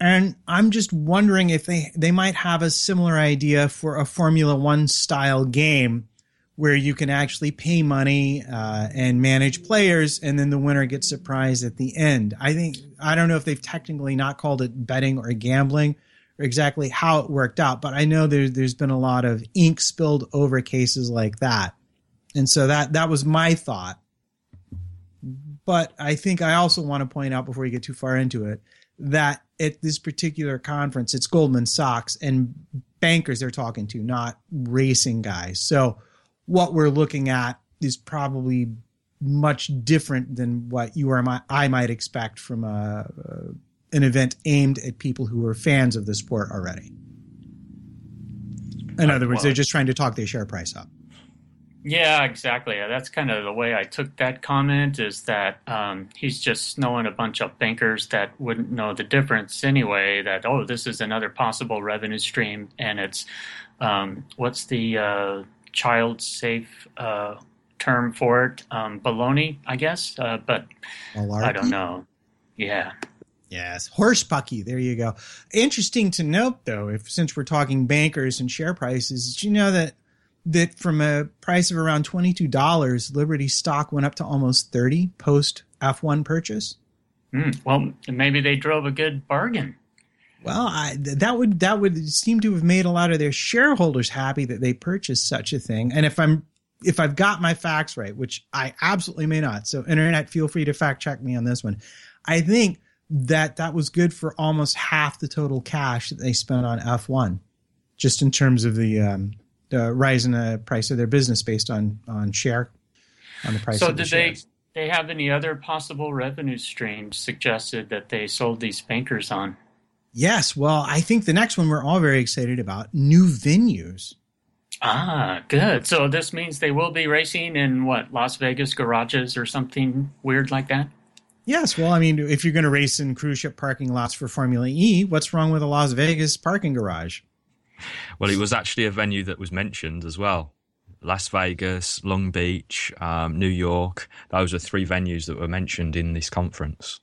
And I'm just wondering if they, they might have a similar idea for a Formula One style game where you can actually pay money uh, and manage players, and then the winner gets surprised at the end. I think I don't know if they've technically not called it betting or gambling or exactly how it worked out, but I know there's there's been a lot of ink spilled over cases like that, and so that that was my thought. But I think I also want to point out before you get too far into it that at this particular conference, it's Goldman Sachs and bankers they're talking to, not racing guys. So what we're looking at is probably much different than what you or I might expect from a, an event aimed at people who are fans of the sport already. In other words, they're just trying to talk their share price up. Yeah, exactly. That's kind of the way I took that comment is that um, he's just snowing a bunch of bankers that wouldn't know the difference anyway. That, oh, this is another possible revenue stream. And it's, um, what's the uh, child safe uh, term for it? Um, baloney, I guess. Uh, but Malarkey? I don't know. Yeah. Yes, horse pucky. There you go. Interesting to note, though, if since we're talking bankers and share prices, did you know that that from a price of around twenty two dollars, Liberty stock went up to almost thirty post F one purchase? Mm, well, maybe they drove a good bargain. Well, I, that would that would seem to have made a lot of their shareholders happy that they purchased such a thing. And if I'm if I've got my facts right, which I absolutely may not, so internet, feel free to fact check me on this one. I think that that was good for almost half the total cash that they spent on F1, just in terms of the, um, the rise in the price of their business based on on share on the price. So did the they they have any other possible revenue streams suggested that they sold these bankers on? Yes, well, I think the next one we're all very excited about new venues. Ah, good. So this means they will be racing in what Las Vegas garages or something weird like that. Yes, well, I mean, if you're going to race in cruise ship parking lots for Formula E, what's wrong with a Las Vegas parking garage? Well, it was actually a venue that was mentioned as well. Las Vegas, Long Beach, um, New York. Those are three venues that were mentioned in this conference.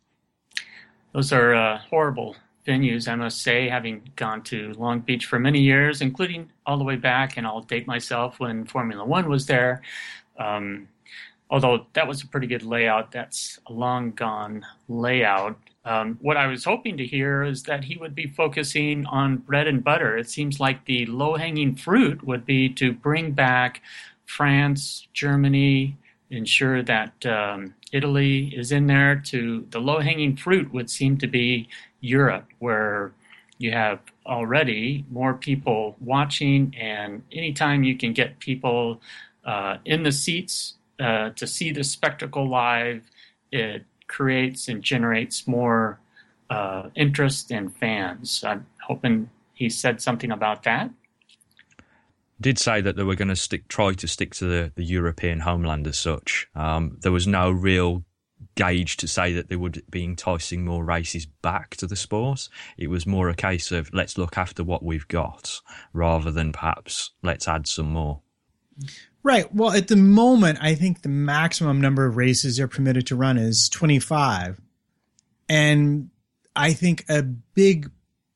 Those are uh, horrible venues, I must say, having gone to Long Beach for many years, including all the way back, and I'll date myself when Formula One was there. Um, although that was a pretty good layout. That's a long gone layout. Um, what I was hoping to hear is that he would be focusing on bread and butter. It seems like the low hanging fruit would be to bring back France, Germany, ensure that um, Italy is in there. To the low hanging fruit would seem to be Europe, where you have already more people watching, and anytime you can get people uh, in the seats uh, to see the spectacle live, it creates and generates more uh, interest and fans. I'm hoping he said something about that. Did say that they were going to stick, try to stick to the, the European homeland as such. Um, there was no real gauge to say that they would be enticing more races back to the sport. It was more a case of let's look after what we've got rather than perhaps let's add some more. Right. Well, at the moment, I think the maximum number of races they're permitted to run is 25. And I think a big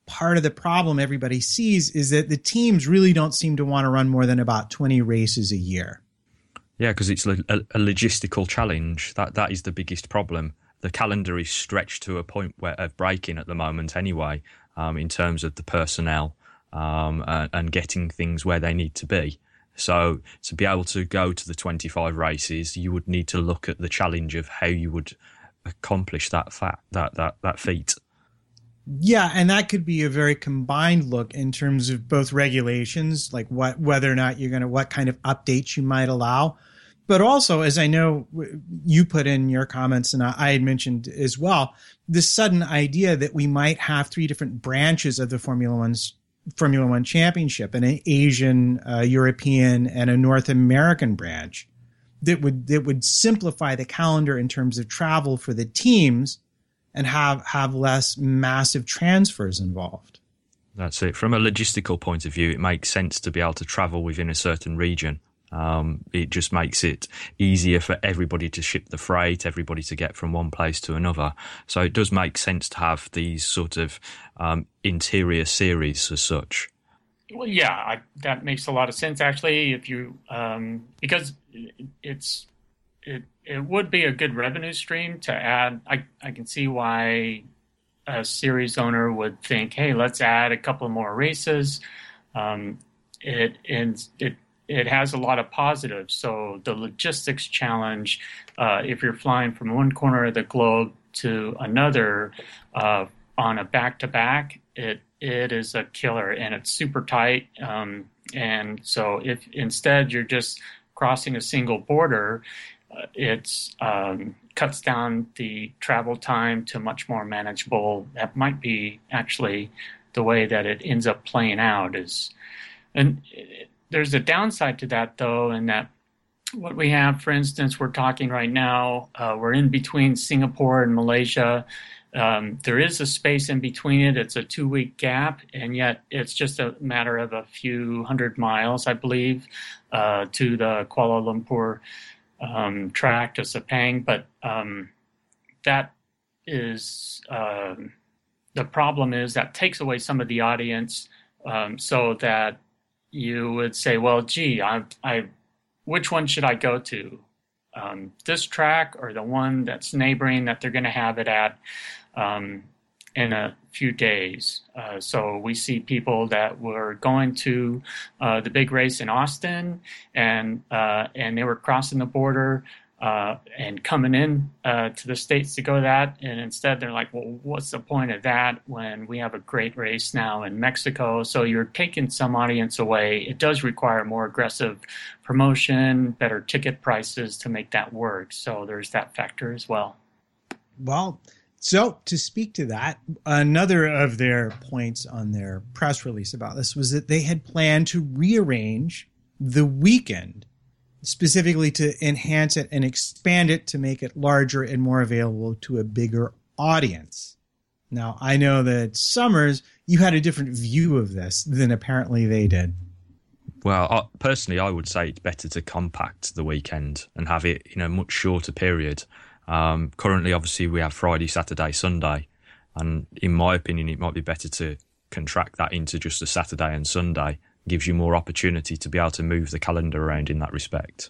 part of the problem everybody sees is that the teams really don't seem to want to run more than about 20 races a year. Yeah, because it's a, logistical challenge. That that is the biggest problem. The calendar is stretched to a point where of breaking at the moment, anyway, um, in terms of the personnel um, and, and getting things where they need to be. So to be able to go to the 25 races, you would need to look at the challenge of how you would accomplish that fat, that that that feat. Yeah, and that could be a very combined look in terms of both regulations, like what whether or not you're going to what kind of updates you might allow, but also, as I know you put in your comments and I had mentioned as well, this sudden idea that we might have three different branches of the Formula One's Formula One Championship, and an Asian, uh, European, and a North American branch that would that would simplify the calendar in terms of travel for the teams and have have less massive transfers involved. That's it. From a logistical point of view, it makes sense to be able to travel within a certain region. Um, it just makes it easier for everybody to ship the freight, everybody to get from one place to another. So it does make sense to have these sort of um, interior series as such. Well, yeah, I, that makes a lot of sense actually. If you um, because it's it it would be a good revenue stream to add. I I can see why a series owner would think, hey, let's add a couple more races. Um, it and it it has a lot of positives. So the logistics challenge, uh, if you're flying from one corner of the globe to another uh, on a back to back, it it is a killer and it's super tight. Um, and so if instead you're just crossing a single border, uh, it's um, cuts down the travel time to much more manageable. That might be actually the way that it ends up playing out is and it, there's a downside to that, though, in that what we have, for instance, we're talking right now, uh, we're in between Singapore and Malaysia. Um, there is a space in between it. It's a two week gap, and yet it's just a matter of a few hundred miles, I believe, uh, to the Kuala Lumpur um, track to Sepang. But um, that is um, the problem is that takes away some of the audience um, so that you would say, well, gee, I, I which one should I go to? Um, this track or the one that's neighboring that they're going to have it at um, in a few days. Uh, so we see people that were going to uh, the big race in Austin and uh, and they were crossing the border uh, and coming in uh, to the states to go that, and instead they're like, well, what's the point of that when we have a great race now in Mexico? So you're taking some audience away. It does require more aggressive promotion, better ticket prices to make that work. So there's that factor as well. Well, so to speak to that, another of their points on their press release about this was that they had planned to rearrange the weekend specifically to enhance it and expand it to make it larger and more available to a bigger audience. Now, I know that Summers, you had a different view of this than apparently they did. Well, I, personally, I would say it's better to compact the weekend and have it in a much shorter period. Um, currently, obviously, we have Friday, Saturday, Sunday, and in my opinion, it might be better to contract that into just a Saturday and Sunday gives you more opportunity to be able to move the calendar around in that respect.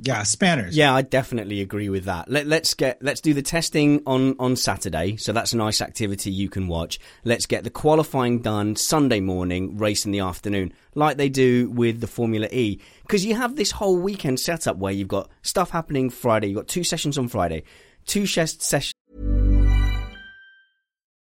Yeah, spanners. Yeah, I definitely agree with that. Let, us get let's do the testing on on Saturday, so that's a nice activity you can watch. Let's get the qualifying done Sunday morning, race in the afternoon, like they do with the Formula E, because you have this whole weekend setup where you've got stuff happening Friday, you've got two sessions on Friday, two sessions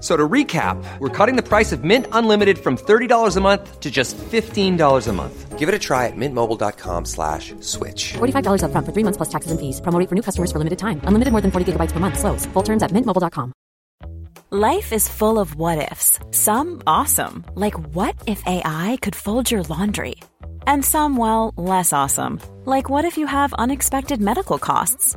So to recap, we're cutting the price of Mint Unlimited from $30 a month to just $15 a month. Give it a try at mintmobile.com slash switch. $45 up front for three months plus taxes and fees. Promo for new customers for limited time. Unlimited more than 40 gigabytes per month. Slows. Full terms at mintmobile.com. Life is full of what ifs. Some awesome. Like what if AI could fold your laundry? And some, well, less awesome. Like what if you have unexpected medical costs?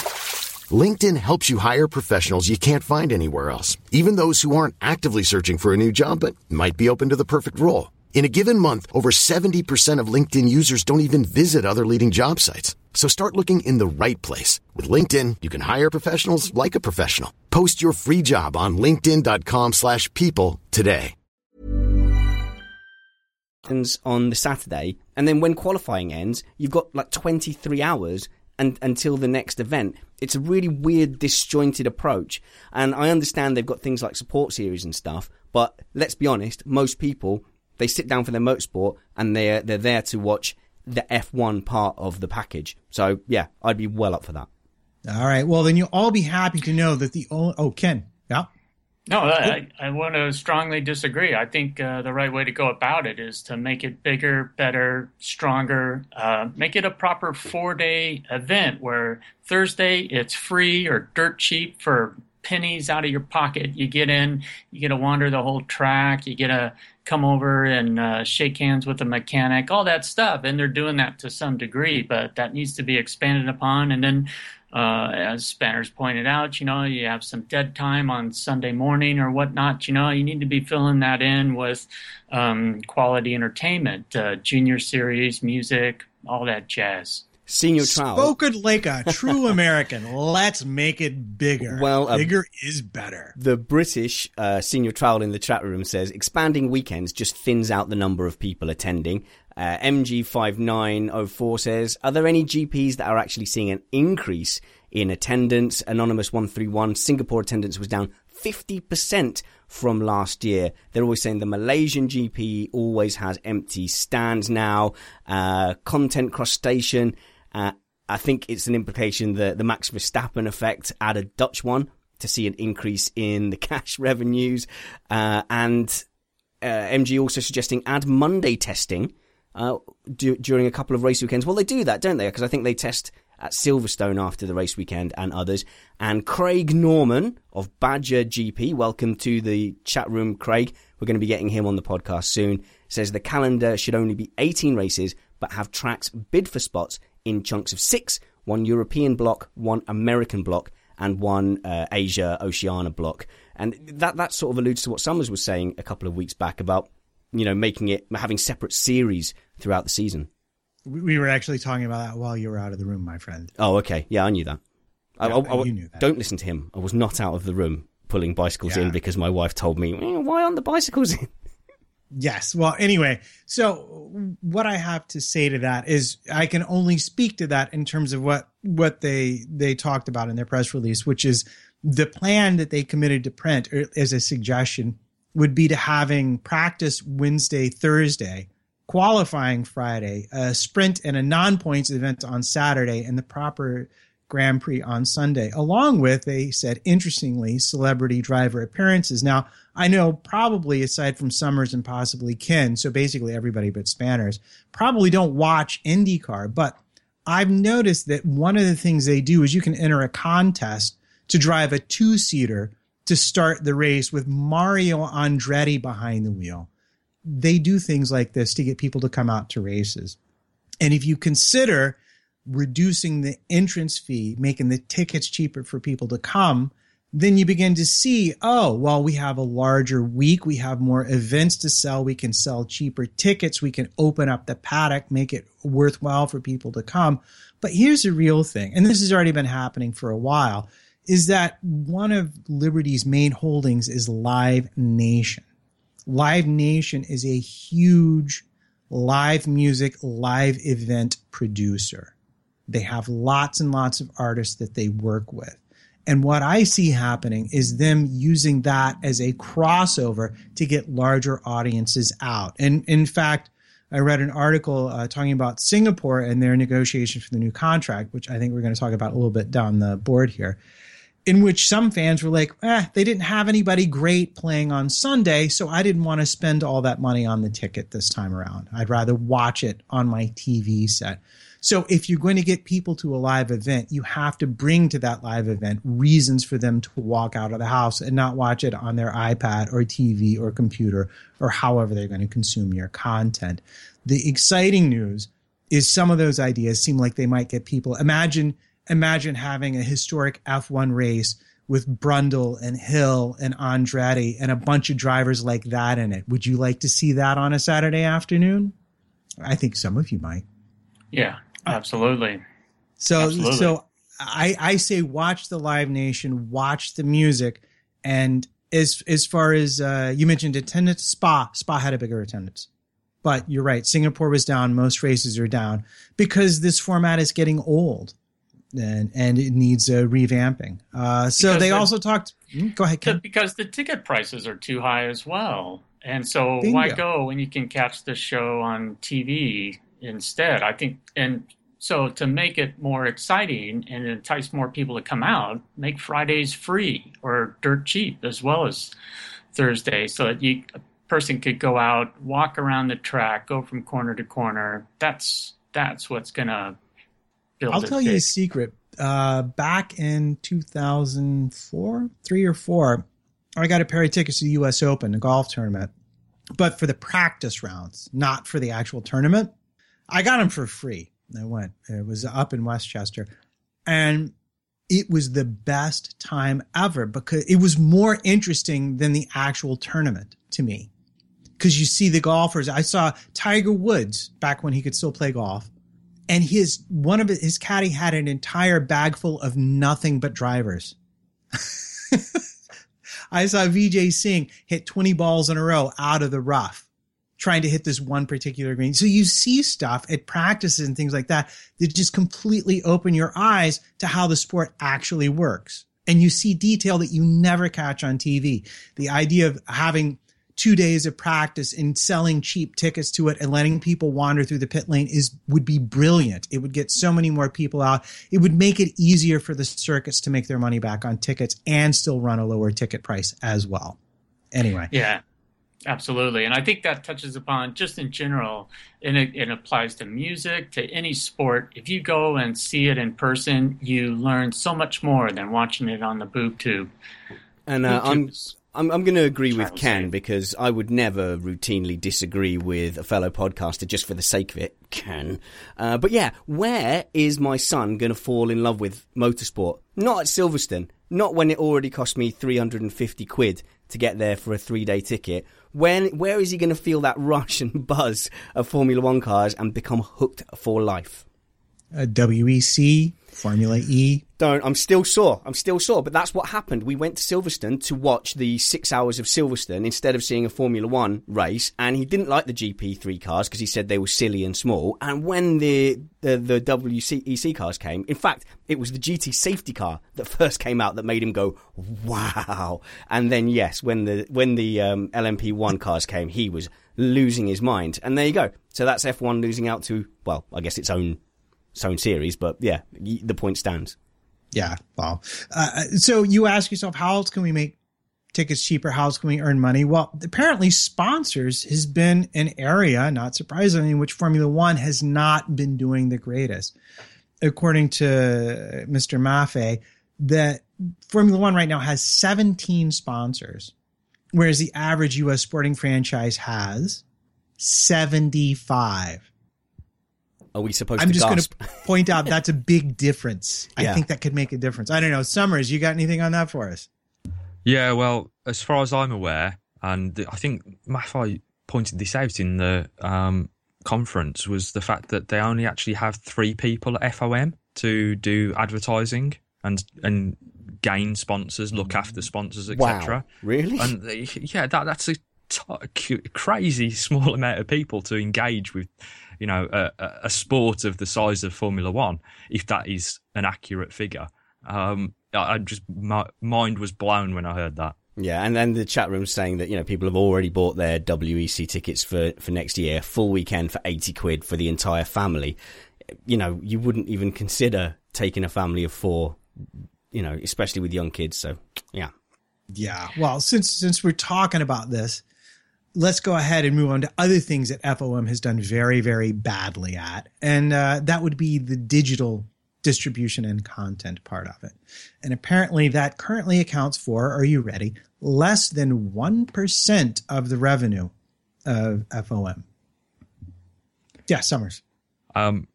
LinkedIn helps you hire professionals you can't find anywhere else, even those who aren't actively searching for a new job but might be open to the perfect role. In a given month, over 70% of LinkedIn users don't even visit other leading job sites. So start looking in the right place. With LinkedIn, you can hire professionals like a professional. Post your free job on linkedin.com slash people today. On the Saturday, and then when qualifying ends, you've got like 23 hours and, until the next event. It's a really weird, disjointed approach. And I understand they've got things like support series and stuff, but let's be honest, most people they sit down for their motorsport and they're they're there to watch the F1 part of the package. So yeah, I'd be well up for that. All right. Well, then you'll all be happy to know that the only oh Ken, yeah. No, I, I want to strongly disagree. I think uh, the right way to go about it is to make it bigger, better, stronger. Uh, make it a proper four day event where Thursday it's free or dirt cheap for pennies out of your pocket. You get in, you get to wander the whole track, you get to come over and uh, shake hands with the mechanic, all that stuff. And they're doing that to some degree, but that needs to be expanded upon. And then, uh, as Spanners pointed out, you know, you have some dead time on Sunday morning or whatnot. You know, you need to be filling that in with um, quality entertainment, uh, junior series, music, all that jazz. Senior trial. Spoken like a <laughs> true American. Let's make it bigger. Well, uh, bigger is better. The British uh, senior trial in the chat room says expanding weekends just thins out the number of people attending. Uh, MG5904 says, Are there any GPs that are actually seeing an increase in attendance? Anonymous 131, Singapore attendance was down 50% from last year. They're always saying the Malaysian GP always has empty stands now. Uh, content crustacean uh, I think it's an implication that the Max Verstappen effect a Dutch one to see an increase in the <laughs> cash revenues. Uh, and uh, MG also suggesting add Monday testing uh, d- during a couple of race weekends. Well, they do that, don't they? Because I think they test at Silverstone after the race weekend and others. And Craig Norman of Badger GP, welcome to the chat room, Craig. We're going to be getting him on the podcast soon. Says the calendar should only be 18 races, but have tracks bid for spots in chunks of six one European block, one American block, and one uh, Asia Oceania block. And that, that sort of alludes to what Summers was saying a couple of weeks back about, you know, making it, having separate series throughout the season. We were actually talking about that while you were out of the room, my friend. Oh, okay. Yeah, I knew that. Yeah, I, I, I, you knew that. Don't listen to him. I was not out of the room pulling bicycles yeah. in because my wife told me, eh, why aren't the bicycles in? Yes. Well, anyway, so what I have to say to that is I can only speak to that in terms of what what they they talked about in their press release, which is the plan that they committed to print as a suggestion would be to having practice Wednesday, Thursday, qualifying Friday, a sprint and a non-points event on Saturday, and the proper Grand Prix on Sunday, along with, they said, interestingly, celebrity driver appearances. Now, I know probably aside from Summers and possibly Ken, so basically everybody but Spanners, probably don't watch IndyCar, but I've noticed that one of the things they do is you can enter a contest to drive a two seater to start the race with Mario Andretti behind the wheel. They do things like this to get people to come out to races. And if you consider reducing the entrance fee, making the tickets cheaper for people to come, then you begin to see, oh, well, we have a larger week. We have more events to sell. We can sell cheaper tickets. We can open up the paddock, make it worthwhile for people to come. But here's the real thing, and this has already been happening for a while, is that one of Liberty's main holdings is Live Nation. Live Nation is a huge live music, live event producer. They have lots and lots of artists that they work with. And what I see happening is them using that as a crossover to get larger audiences out. And in fact, I read an article uh, talking about Singapore and their negotiations for the new contract, which I think we're going to talk about a little bit down the board here, in which some fans were like, eh, they didn't have anybody great playing on Sunday, so I didn't want to spend all that money on the ticket this time around. I'd rather watch it on my TV set. So if you're going to get people to a live event, you have to bring to that live event reasons for them to walk out of the house and not watch it on their iPad or TV or computer or however they're going to consume your content. The exciting news is some of those ideas seem like they might get people. Imagine, imagine having a historic F1 race with Brundle and Hill and Andretti and a bunch of drivers like that in it. Would you like to see that on a Saturday afternoon? I think some of you might. Yeah, absolutely. So Absolutely. so I I say watch the Live Nation, watch the music, and as as far as uh, you mentioned attendance, Spa Spa had a bigger attendance, but you're right. Singapore was down. Most races are down because this format is getting old, and and it needs a revamping. Uh, so they the- also talked. Hmm, Go ahead, Ken. because the ticket prices are too high as well. And so Bingo. why go when you can catch the show on TV instead? I think and so to make it more exciting and entice more people to come out, make Fridays free or dirt cheap as well as Thursday so that you a person could go out, walk around the track, go from corner to corner. That's that's what's gonna I'll tell you a secret. Uh, back in 2004, three or four, I got a pair of tickets to the U.S. Open, the golf tournament, but for the practice rounds, not for the actual tournament. I got them for free. I went. It was up in Westchester, and it was the best time ever because it was more interesting than the actual tournament to me. Because you see the golfers. I saw Tiger Woods back when he could still play golf and his one of his caddy had an entire bag full of nothing but drivers. <laughs> I saw Vijay Singh hit 20 balls in a row out of the rough trying to hit this one particular green. So you see stuff at practices and things like that that just completely open your eyes to how the sport actually works. And you see detail that you never catch on TV. The idea of having two days of practice and selling cheap tickets to it and letting people wander through the pit lane is would be brilliant. It would get so many more people out. It would make it easier for the circuits to make their money back on tickets and still run a lower ticket price as well. Anyway, Yeah, absolutely. And I think that touches upon just in general, and it, it applies to music, to any sport. If you go and see it in person, you learn so much more than watching it on the boob tube. And uh, Boob I'm. I'm going to agree with Ken because I would never routinely disagree with a fellow podcaster just for the sake of it. Ken, uh, but yeah, where is my son going to fall in love with motorsport? Not at Silverstone. Not when it already cost me 350 quid to get there for a three day ticket. When where is he going to feel that <laughs> rush and buzz of Formula One cars and become hooked for life? Uh, WEC, Formula E. Don't. I'm still sore. I'm still sore. But that's what happened. We went to Silverstone to watch the six hours of Silverstone instead of seeing a Formula One race. And he didn't like the GP3 cars because he said they were silly and small. And when the, the, the WEC cars came, in fact, it was the GT safety car that <laughs> first came out that made him go, wow. And then, yes, when the, when the um, LMP1 cars came, he was losing his mind. And there you go. So that's F1 losing out to, well, I guess its own, its own series. But yeah, the point stands. Yeah. Well, uh, so you ask yourself, how else can we make tickets cheaper? How else can we earn money? Well, apparently sponsors has been an area, not surprisingly, in which Formula One has not been doing the greatest. According to Mr. Maffei, that Formula One right now has 17 sponsors, whereas the average U.S. sporting franchise has 75. Are we supposed to I'm to just going to point out that's a big difference. I think that could make a difference. I don't know. Summers, you got anything on that for us? Yeah, well, as far as I'm aware, and I think Maffei pointed this out in the um, conference, was the fact that they only actually have three people at FOM to do advertising and and gain sponsors, look after sponsors, etc. Wow, really? And they- yeah, that that's a t- crazy <laughs> small amount of people to engage with, you know, a, a- a sport of the size of Formula One, if that is an accurate figure. Um, I, I just my mind was blown when I heard that. Yeah, and then the chat room saying that you know people have already bought their WEC tickets for for next year, full weekend for eighty quid for the entire family. You know, you wouldn't even consider taking a family of four. You know, especially with young kids. So, yeah. Yeah. Well, since since we're talking about this, let's go ahead and move on to other things that FOM has done very, very badly at, and uh, that would be the digital distribution and content part of it. And apparently, that currently accounts for, are you ready? Less than one percent of the revenue of FOM. Yeah, Summers. Um,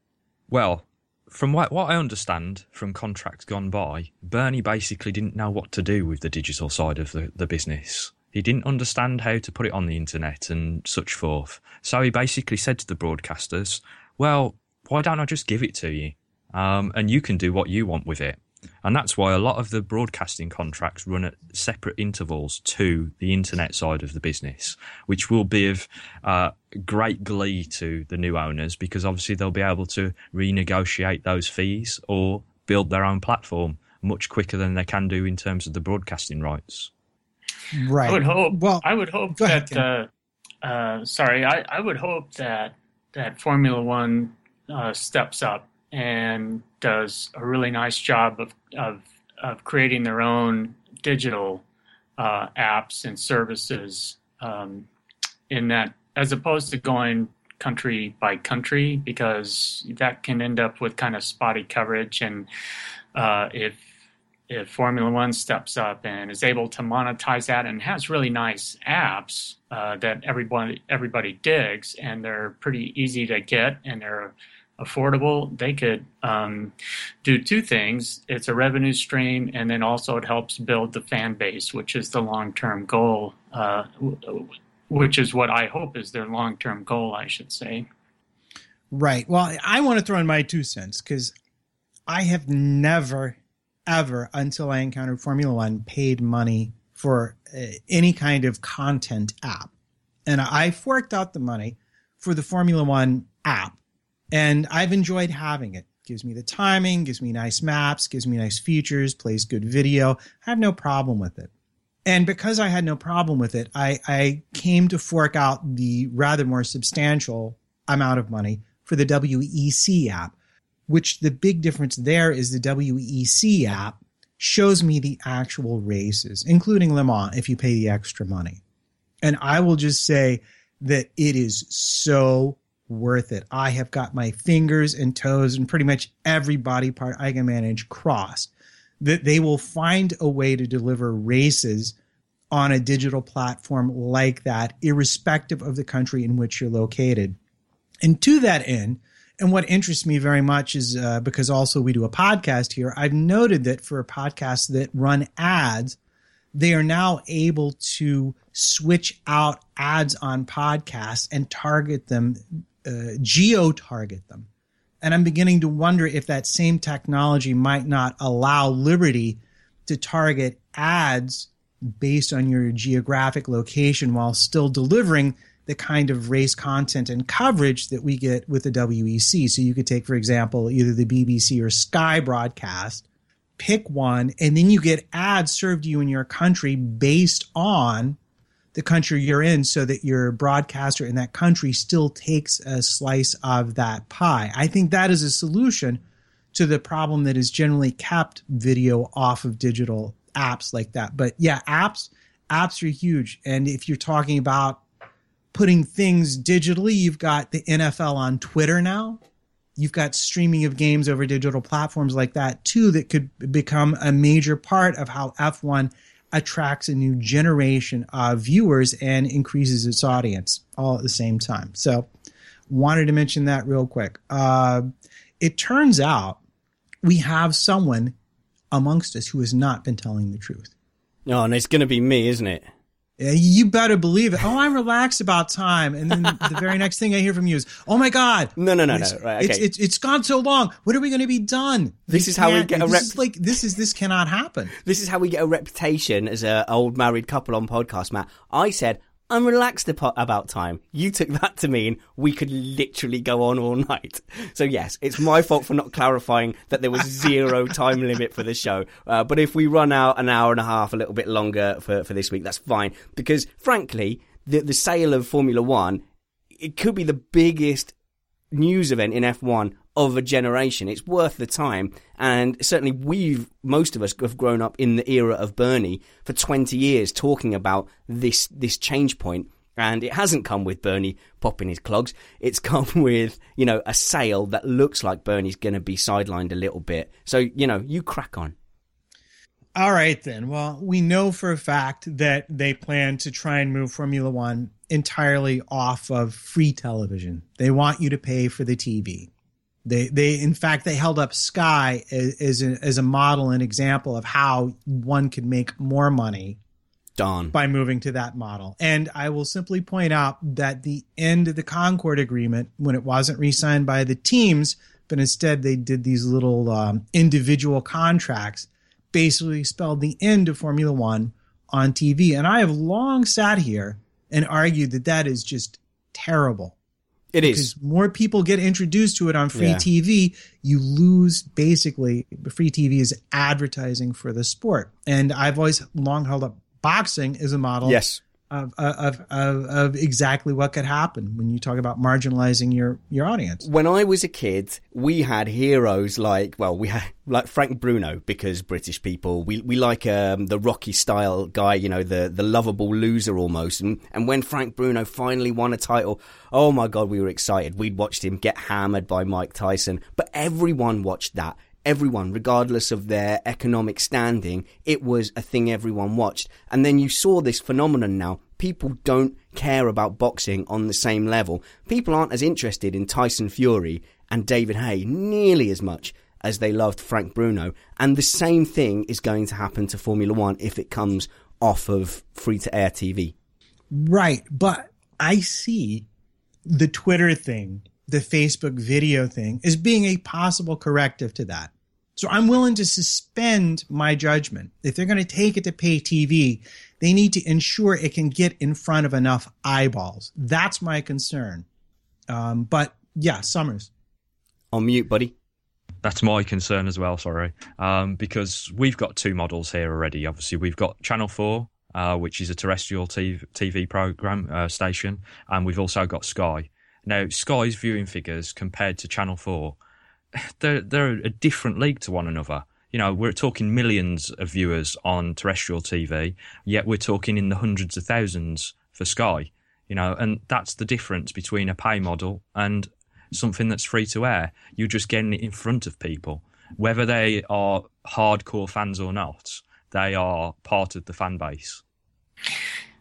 well, from what, what I understand from contracts gone by, Bernie basically didn't know what to do with the digital side of the, the business. He didn't understand how to put it on the internet and such forth. So he basically said to the broadcasters, well, why don't I just give it to you? Um, and you can do what you want with it. And that's why a lot of the broadcasting contracts run at separate intervals to the internet side of the business, which will be of uh, great glee to the new owners because obviously they'll be able to renegotiate those fees or build their own platform much quicker than they can do in terms of the broadcasting rights. Right. I would hope. Well, I would hope go ahead, that. uh, uh, sorry, I, I would hope that that Formula One uh, steps up and does a really nice job of of, of creating their own digital uh, apps and services. Um, in that, as opposed to going country by country, because that can end up with kind of spotty coverage. And uh, if if Formula One steps up and is able to monetize that and has really nice apps uh, that everybody everybody digs and they're pretty easy to get and they're affordable, they could um, do two things. It's a revenue stream, and then also it helps build the fan base, which is the long term goal, uh, which is what I hope is their long term goal, I should say. Right. Well, I want to throw in my two cents because I have never, ever, until I encountered Formula One, paid money for uh, any kind of content app. And I forked out the money for the Formula One app and I've enjoyed having it. Gives me the timing, gives me nice maps, gives me nice features, plays good video. I have no problem with it. And because I had no problem with it, I, I came to fork out the rather more substantial amount of money for the WEC app, which the big difference there is the WEC app shows me the actual races, including Le Mans, if you pay the extra money. And I will just say that it is so worth it. I have got my fingers and toes and pretty much every body part I can manage crossed. That they will find a way to deliver races on a digital platform like that, irrespective of the country in which you're located. And to that end, and what interests me very much is uh, because also we do a podcast here, I've noted that for podcasts that run ads, they are now able to switch out ads on podcasts and target them uh, geo target them. And I'm beginning to wonder if that same technology might not allow Liberty to target ads based on your geographic location while still delivering the kind of race content and coverage that we get with the WEC. So you could take, for example, either the BBC or Sky broadcast, pick one, and then you get ads served to you in your country based on the country you're in so that your broadcaster in that country still takes a slice of that pie. I think that is a solution to the problem that is generally kept video off of digital apps like that. But yeah, apps apps are huge. And if you're talking about putting things digitally, you've got the NFL on Twitter now. You've got streaming of games over digital platforms like that too that could become a major part of how F1 attracts a new generation of viewers and increases its audience all at the same time. So, wanted to mention that real quick. Uh, it turns out we have someone amongst us who has not been telling the truth. Oh, and it's going to be me, isn't it? You better believe it. Oh, I'm relaxed about time, and then the very <laughs> next thing I hear from you is, "Oh my God, no, no, no, no, right? Okay. It's, it's it's gone so long. When are we going to be done?" This is how we get a rep- like this is this cannot happen. This is how we get a reputation as a old married couple on podcast, Matt. I said I'm relaxed about time. You took that to mean we could literally go on all night. So yes, it's my fault for not clarifying that there was <laughs> zero time limit for the show. Uh, but if we run out an hour and a half, a little bit longer for, for this week, that's fine. Because frankly, the, the sale of Formula One, it could be the biggest news event in F1 of a generation. It's worth the time. And certainly we've, most of us have grown up in the era of Bernie for 20 years talking about this, this change point. And it hasn't come with Bernie popping his clogs. It's <laughs> come with, you know, a sale that looks like Bernie's going to be sidelined a little bit. So, you know, you crack on. All right, then. Well, we know for a fact that they plan to try and move Formula One entirely off of free television. They want you to pay for the TV They, they, in fact, they held up Sky as, as, a, as a model and example of how one could make more money Darn. by moving to that model. And I will simply point out that the end of the Concorde agreement, when it wasn't re-signed by the teams, but instead they did these little um, individual contracts, basically spelled the end of Formula One on TV. And I have long sat here and argued that that is just terrible. It is. Because more people get introduced to it on free Yeah. TV, you lose basically free TV is advertising for the sport. And I've always long held up boxing as a model Yes. Of, of, of, of exactly what could happen when you talk about marginalizing your, your audience. When I was a kid, we had heroes like, well, we had like Frank Bruno because British people, we, we like um, the Rocky style guy, you know, the, the lovable loser almost. And, and when Frank Bruno finally won a title, oh my God, we were excited. We'd watched him get hammered by Mike Tyson, but everyone watched that. Everyone, regardless of their economic standing, it was a thing everyone watched. And then you saw this phenomenon now. People don't care about boxing on the same level. People aren't as interested in Tyson Fury and David Haye nearly as much as they loved Frank Bruno. And the same thing is going to happen to Formula One if it comes off of free to air TV. Right. But I see the Twitter thing, the Facebook video thing as being a possible corrective to that. So I'm willing to suspend my judgment. If they're going to take it to pay TV, they need to ensure it can get in front of enough eyeballs. That's my concern. Um, but yeah, Somers. On mute, buddy. That's my concern as well. Sorry, um, because we've got two models here already. Obviously, we've got Channel Four, uh, which is a terrestrial TV, TV program uh, station, and we've also got Sky. Now, Sky's viewing figures compared to Channel Four, they're they're a different league to one another. You know, we're talking millions of viewers on terrestrial TV, yet we're talking in the hundreds of thousands for Sky. You know, and that's the difference between a pay model and something that's free to air. You're just getting it in front of people, whether they are hardcore fans or not. They are part of the fan base.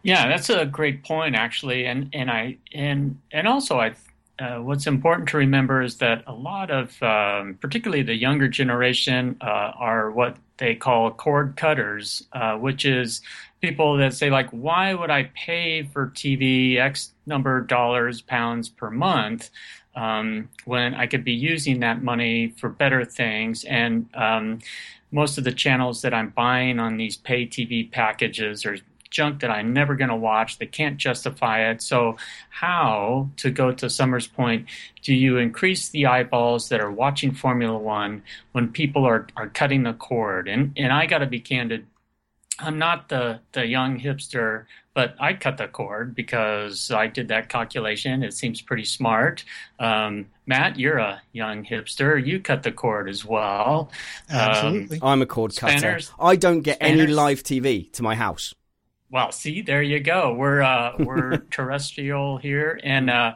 Yeah, that's a great point, actually, and and I and and also I. Uh, what's important to remember is that a lot of, um, particularly the younger generation, uh, are what they call cord cutters, uh, which is people that say like, "Why would I pay for TV X number of dollars, pounds per month um, when I could be using that money for better things?" And um, most of the channels that I'm buying on these pay TV packages are junk that I'm never going to watch. They can't justify it. So, how, to go to Somers' point, do you increase the eyeballs that are watching Formula One when people are, are cutting the cord? And, and I got to be candid. I'm not the, the young hipster, but I cut the cord because I did that calculation. It seems pretty smart. Um, Matt, you're a young hipster. You cut the cord as well. Absolutely. I'm a cord cutter. Spanners- I don't get any live TV to my house. Well, see, there you go. We're uh, <laughs> we're terrestrial here, and uh,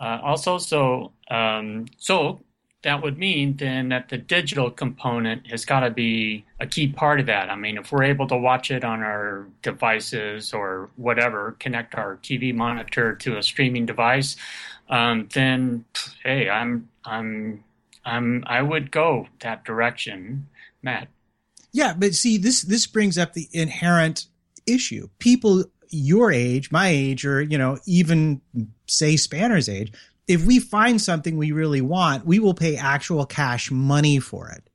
uh, also so um, so that would mean then that the digital component has got to be a key part of that. I mean, if we're able to watch it on our devices or whatever, connect our TV monitor to a streaming device, um, then hey, I'm I'm I'm I would go that direction, Matt. Yeah, but see, this this brings up the inherent issue. People your age, my age, or you know, even say Spanner's age, if we find something we really want, we will pay actual cash money for it.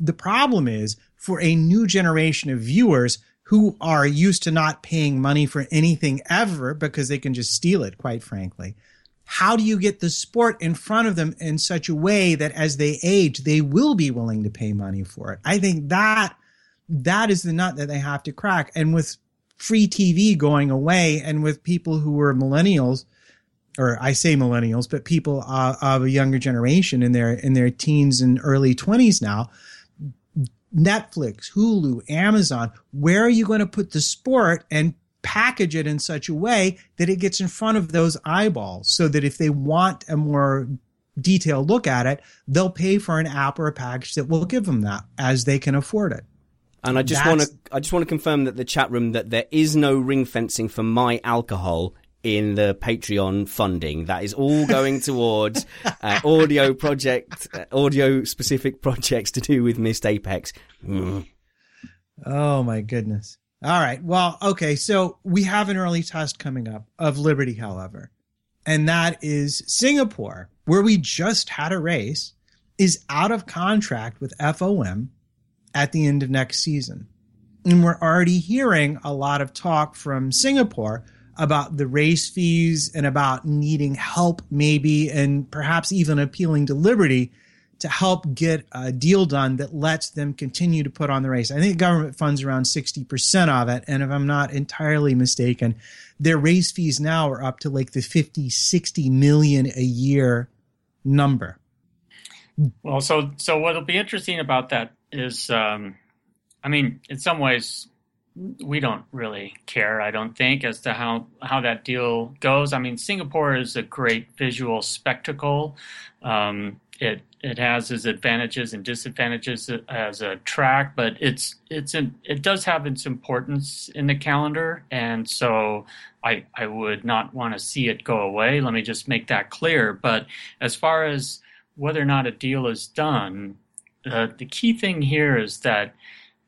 The problem is for a new generation of viewers who are used to not paying money for anything ever because they can just steal it, quite frankly. How do you get the sport in front of them in such a way that as they age, they will be willing to pay money for it? I think that that is the nut that they have to crack. And with free TV going away and with people who were millennials, or I say millennials, but people uh, of a younger generation in their in their teens and early twenties now. Netflix, Hulu, Amazon, where are you going to put the sport and package it in such a way that it gets in front of those eyeballs so that if they want a more detailed look at it, they'll pay for an app or a package that will give them that as they can afford it. And I just want to I just want to confirm that the chat room that there is no ring fencing for my alcohol in the Patreon funding. That is all going <laughs> towards uh, audio project, uh, audio specific projects to do with Missed Apex. Mm. Oh my goodness. All right. Well, okay. So we have an early test coming up of Liberty, however, and that is Singapore, where we just had a race, is out of contract with FOM at the end of next season. And we're already hearing a lot of talk from Singapore about the race fees and about needing help, maybe, and perhaps even appealing to Liberty to help get a deal done that lets them continue to put on the race. I think government funds around 60% of it. And if I'm not entirely mistaken, their race fees now are up to like the 50, 60 million a year number. Well, so so what'll be interesting about that is, um, I mean, in some ways, we don't really care. I don't think as to how how that deal goes. I mean, Singapore is a great visual spectacle. Um, it it has its advantages and disadvantages as a track, but it's it's in, it does have its importance in the calendar, and so I I would not want to see it go away. Let me just make that clear. But as far as whether or not a deal is done, uh, the key thing here is that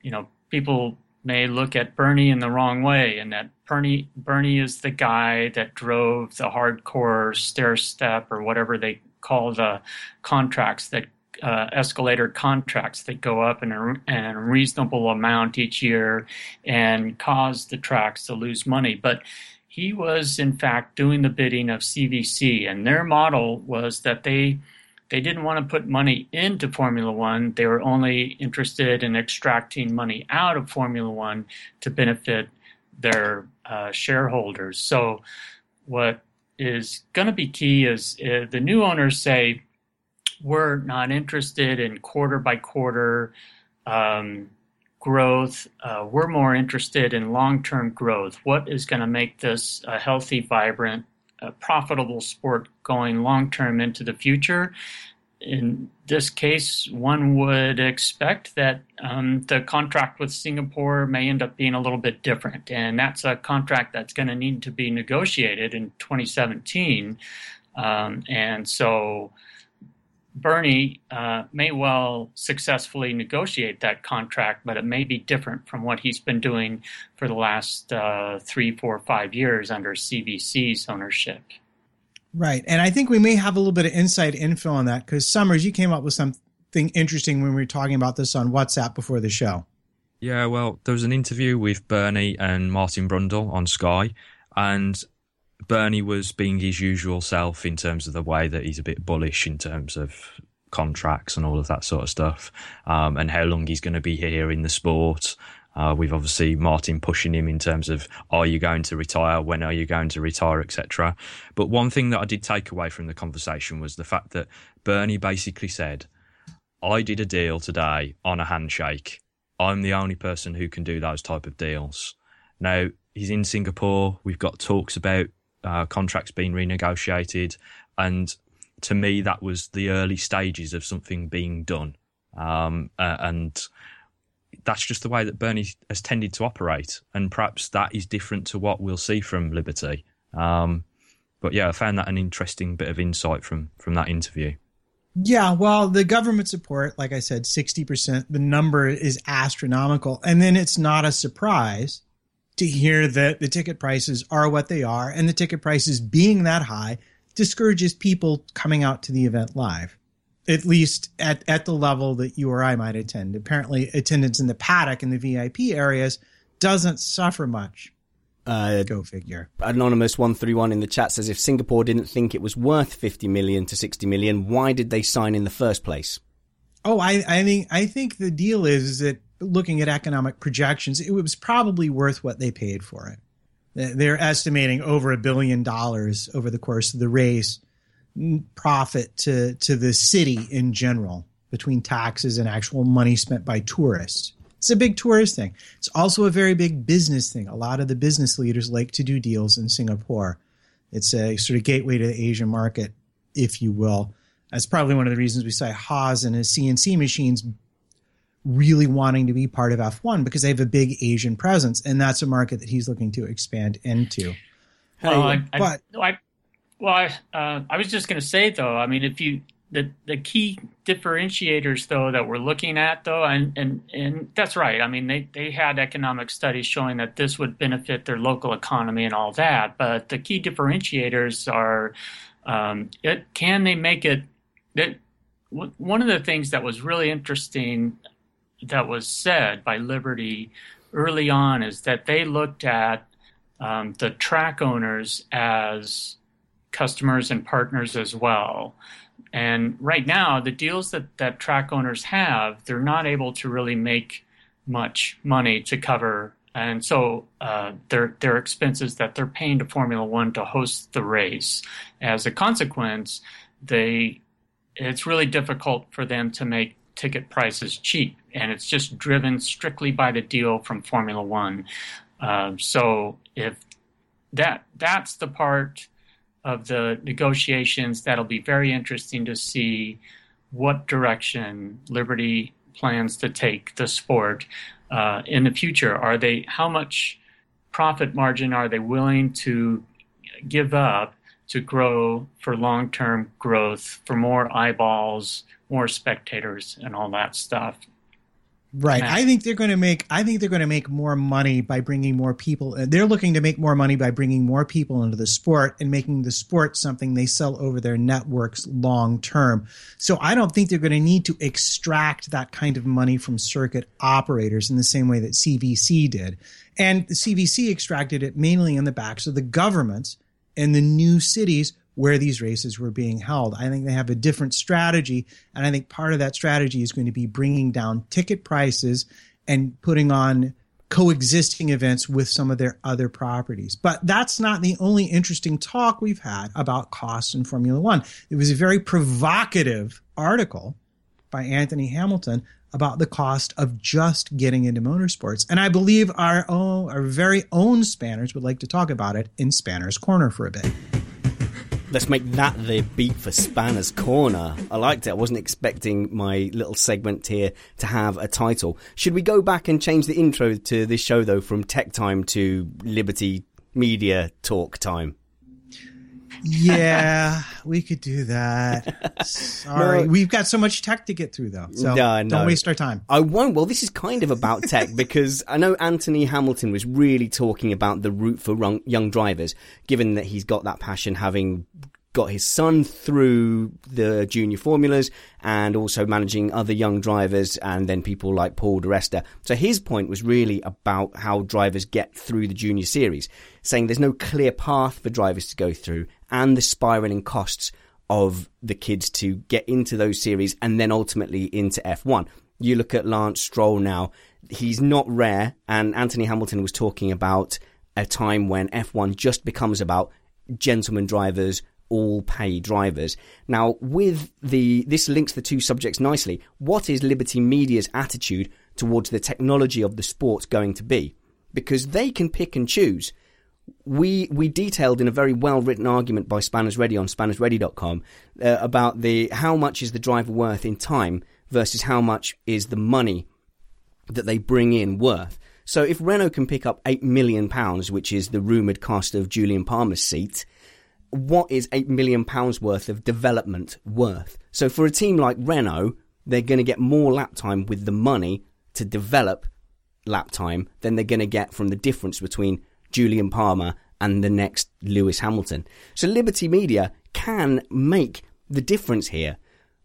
you know people may look at Bernie in the wrong way, and that Bernie Bernie is the guy that drove the hardcore stair step or whatever they call the contracts that uh, escalator contracts that go up in a, in a, reasonable amount each year and cause the tracks to lose money. But he was, in fact, doing the bidding of CVC, and their model was that they they didn't want to put money into Formula One. They were only interested in extracting money out of Formula One to benefit their uh, shareholders. So, what is going to be key is uh, the new owners say we're not interested in quarter by quarter um, growth. Uh, we're more interested in long term growth. What is going to make this a healthy, vibrant, uh, profitable sport going long term into the future? in this case, one would expect that um, the contract with Singapore may end up being a little bit different. And that's a contract that's going to need to be negotiated in 2017. Um, and so Bernie uh, may well successfully negotiate that contract, but it may be different from what he's been doing for the last uh, three, four, five years under CVC's ownership. Right. And I think we may have a little bit of inside info on that because Somers, you came up with something interesting when we were talking about this on WhatsApp before the show. Yeah, well, there was an interview with Bernie and Martin Brundle on Sky, and Bernie was being his usual self in terms of the way that he's a bit bullish in terms of contracts and all of that sort of stuff, um, and how long he's going to be here in the sport. Uh, we've obviously Martin pushing him in terms of are you going to retire? When are you going to retire, etc. But one thing that I did take away from the conversation was the fact that Bernie basically said, "I did a deal today on a handshake. I'm the only person who can do those type of deals." Now he's in Singapore. We've got talks about uh, contracts being renegotiated, and to me that was the early stages of something being done. Um, uh, and that's just the way that Bernie has tended to operate, and perhaps that is different to what we'll see from Liberty. Um, but yeah, I found that an interesting bit of insight from from that interview. Yeah, well, the government support, like I said, sixty percent. The number is astronomical, and then it's not a surprise to hear that the ticket prices are what they are, and the ticket prices being that high discourages people coming out to the event live at least at, at the level that you or I might attend. Apparently, attendance in the paddock and the VIP areas doesn't suffer much. Uh, Go figure. Anonymous one three one in the chat says if Singapore didn't think it was worth fifty million to sixty million, why did they sign in the first place? Oh, I I think I think the deal is, is that looking at economic projections, it was probably worth what they paid for it. They're estimating over a billion dollars over the course of the race profit to to the city in general between taxes and actual money spent by tourists. It's a big tourist thing. It's also a very big business thing. A lot of the business leaders like to do deals in Singapore. It's a sort of gateway to the Asian market, if you will. That's probably one of the reasons we saw Haas and his CNC machines really wanting to be part of F1 because they have a big Asian presence, and that's a market that he's looking to expand into. Well, I, but I, well, I, uh, I was just going to say though. I mean, if you the the key differentiators though that we're looking at though, and and and that's right. I mean, they they had economic studies showing that this would benefit their local economy and all that. But the key differentiators are, um, it can they make it that one of the things that was really interesting that was said by Liberty early on is that they looked at um, the track owners as customers and partners as well. And right now, the deals that, that track owners have, they're not able to really make much money to cover. And so uh, their their expenses that they're paying to Formula One to host the race. As a consequence, they it's really difficult for them to make ticket prices cheap, and it's just driven strictly by the deal from Formula One. Uh, so if that that's the part of the negotiations that'll be very interesting to see what direction Liberty plans to take the sport uh, in the future. Are they how much profit margin are they willing to give up to grow for long term growth, for more eyeballs, more spectators, and all that stuff. Right. I think they're going to make. I think they're going to make more money by bringing more people. Uh, they're looking to make more money by bringing more people into the sport and making the sport something they sell over their networks long term. So I don't think they're going to need to extract that kind of money from circuit operators in the same way that CVC did. And the CVC extracted it mainly on the backs of the governments and the new cities where these races were being held. I think they have a different strategy. And I think part of that strategy is going to be bringing down ticket prices and putting on coexisting events with some of their other properties. But that's not the only interesting talk we've had about costs in Formula One. It was a very provocative article by Anthony Hamilton about the cost of just getting into motorsports. And I believe our own, our very own Spanners would like to talk about it in Spanner's Corner for a bit. Let's make that the beat for Spanner's Corner. I liked it. I wasn't expecting my little segment here to have a title. Should we go back and change the intro to this show, though, from Tech Time to Liberty Media Talk Time? Yeah, <laughs> we could do that. Sorry, no, we've got so much tech to get through, though. So no, no. don't waste our time. I won't. Well, this is kind of about tech <laughs> because I know Anthony Hamilton was really talking about the route for young drivers, given that he's got that passion, having got his son through the junior formulas and also managing other young drivers and then people like Paul di Resta. So his point was really about how drivers get through the junior series, saying there's no clear path for drivers to go through and the spiraling costs of the kids to get into those series and then ultimately into F1. You look at Lance Stroll now, he's not rare and Anthony Hamilton was talking about a time when F1 just becomes about gentlemen drivers all pay drivers. Now, with the this links the two subjects nicely. What is Liberty Media's attitude towards the technology of the sport going to be? Because they can pick and choose. We we detailed in a very well written argument by Spanners Ready on spannersready.com uh, about the how much is the driver worth in time versus how much is the money that they bring in worth. So if Renault can pick up eight million pounds, which is the rumored cost of Jolyon Palmer's seat, what is eight million pounds worth of development worth? So for a team like Renault, they're going to get more lap time with the money to develop lap time than they're going to get from the difference between Jolyon Palmer and the next Lewis Hamilton. So Liberty Media can make the difference here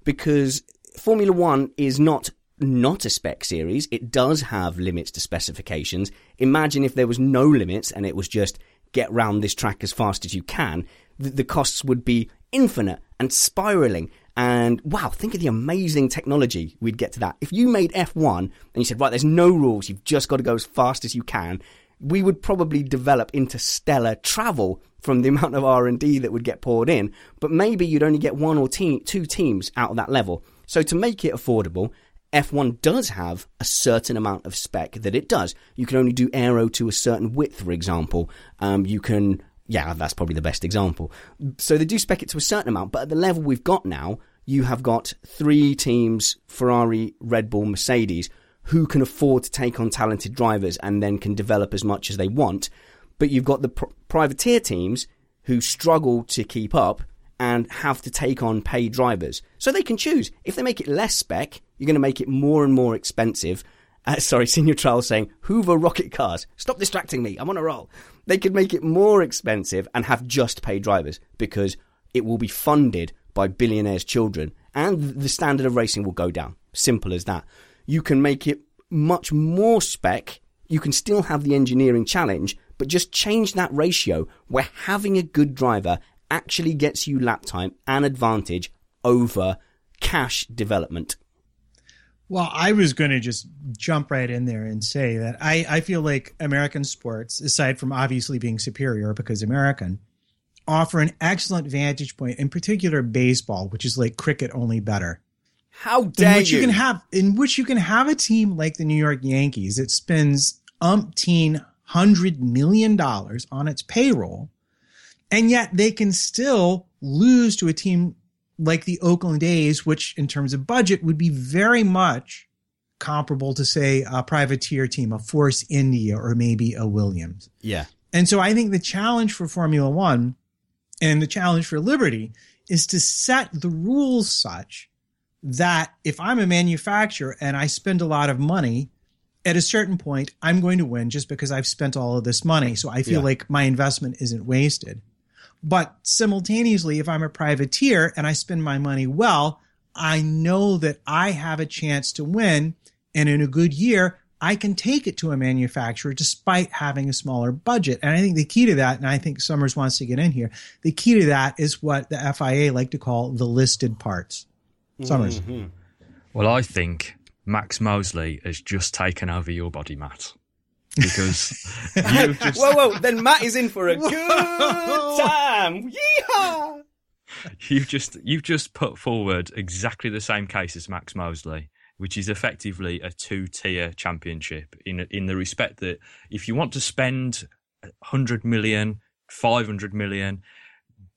because Formula One is not not a spec series. It does have limits to specifications. Imagine if there was no limits and it was just get round this track as fast as you can the, the costs would be infinite and spiraling. And wow, think of the amazing technology we'd get to that. If you made F1 and you said, right, there's no rules, you've just got to go as fast as you can, we would probably develop interstellar travel from the <laughs> amount of R&D that would get poured in, but maybe you'd only get one or te- two teams out of that level. So to make it affordable, F1 does have a certain amount of spec that it does. You can only do aero to a certain width, for example. Um, you can yeah, that's probably the best example. So they do spec it to a certain amount, but at the level we've got now, you have got three teams Ferrari, Red Bull, Mercedes who can afford to take on talented drivers and then can develop as much as they want. but you've got the pr- privateer teams who struggle to keep up and have to take on paid drivers. So they can choose. If they make it less spec, you're going to make it more and more expensive. Uh, sorry, Senior Trial saying, Hoover rocket cars. Stop distracting me. I'm on a roll. They could make it more expensive and have just paid drivers because it will be funded by billionaires' children and the standard of racing will go down. Simple as that. You can make it much more spec. You can still have the engineering challenge, but just change that ratio where having a good driver actually gets you lap time and advantage over cash development. Well, I was going to just jump right in there and say that I, I feel like American sports, aside from obviously being superior because American, offer an excellent vantage point, in particular baseball, which is like cricket only better. How dare in which you? you can have in which you can have a team like the New York Yankees that spends umpteen hundred million dollars on its payroll, and yet they can still lose to a team like the Oakland A's, which in terms of budget would be very much comparable to say a privateer team, a Force India or maybe a Williams. Yeah. And so I think the challenge for Formula One and the challenge for Liberty is to set the rules such that if I'm a manufacturer and I spend a lot of money, at a certain point, I'm going to win just because I've spent all of this money. So I feel Yeah. like my investment isn't wasted. But simultaneously, if I'm a privateer and I spend my money well, I know that I have a chance to win. And in a good year, I can take it to a manufacturer despite having a smaller budget. And I think the key to that, and I think Somers wants to get in here, the key to that is what the FIA like to call the listed parts. Somers. Mm-hmm. Well, I think Max Mosley has just taken over your body, Matt. Because <laughs> you've just Whoa, whoa! Then Matt is in for a good time. Yeehaw! you've just you've just put forward exactly the same case as Max Mosley, which is effectively a two-tier championship in in the respect that if you want to spend 100 million, 500 million,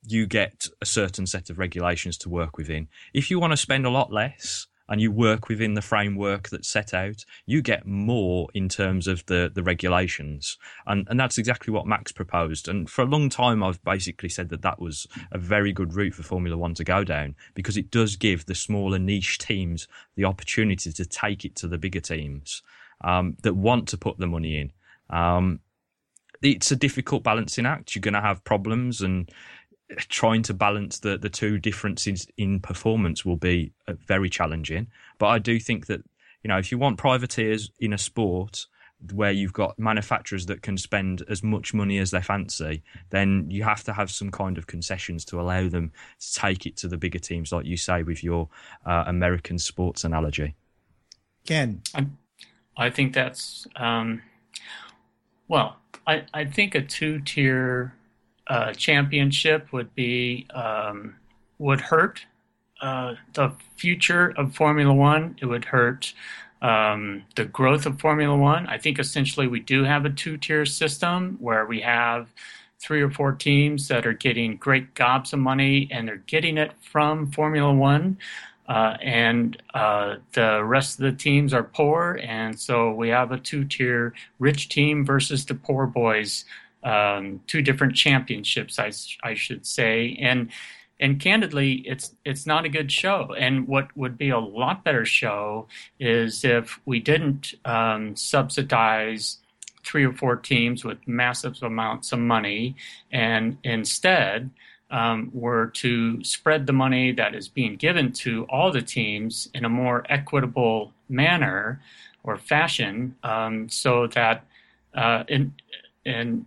you get a certain set of regulations to work within. If you want to spend a lot less and you work within the framework that's set out, you get more in terms of the, the regulations. And, and that's exactly what Max proposed. And for a long time, I've basically said that that was a very good route for Formula One to go down because it does give the smaller niche teams the opportunity to take it to the bigger teams um, that want to put the money in. Um, it's a difficult balancing act. You're going to have problems and trying to balance the, the two differences in performance will be uh, very challenging. But I do think that, you know, if you want privateers in a sport where you've got manufacturers that can spend as much money as they fancy, then you have to have some kind of concessions to allow them to take it to the bigger teams, like you say with your uh, American sports analogy. Ken. I, I think that's um, well. I, I think a two tier uh, championship would be um, would hurt uh, the future of Formula One. It would hurt um, the growth of Formula One. I think essentially we do have a two tier system where we have three or four teams that are getting great gobs of money and they're getting it from Formula One. Uh, and uh, the rest of the teams are poor, and so we have a two-tier rich team versus the poor boys, um, two different championships, I, I should say, and and candidly, it's it's not a good show. And what would be a lot better show is if we didn't um, subsidize three or four teams with massive amounts of money, and instead um, were to spread the money that is being given to all the teams in a more equitable manner or fashion, um, so that uh, and and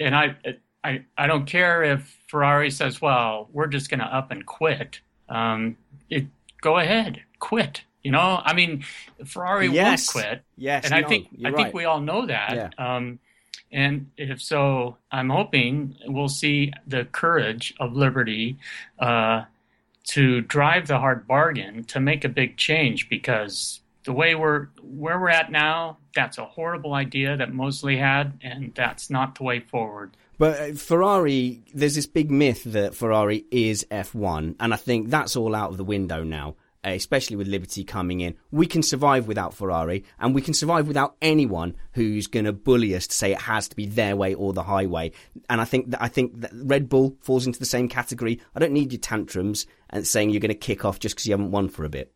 and I, I I don't care if Ferrari says, "Well, we're just going to up and quit." Um, it, go ahead, quit. You know, I mean, Ferrari Yes. won't quit. Yes, and I think I you're think we all know that. Um, and if so, I'm hoping we'll see the courage of Liberty uh, to drive the hard bargain to make a big change because the way we're where we're at now, that's a horrible idea that Mosley had, and that's not the way forward. But uh, Ferrari, there's this big myth that Ferrari is F1, and I think that's all out of the window now. especially with Liberty coming in. We can survive without Ferrari, and we can survive without anyone who's going to bully us to say it has to be their way or the highway. And I think that I think that Red Bull falls into the same category. I don't need your tantrums and saying you're going to kick off just because you haven't won for a bit.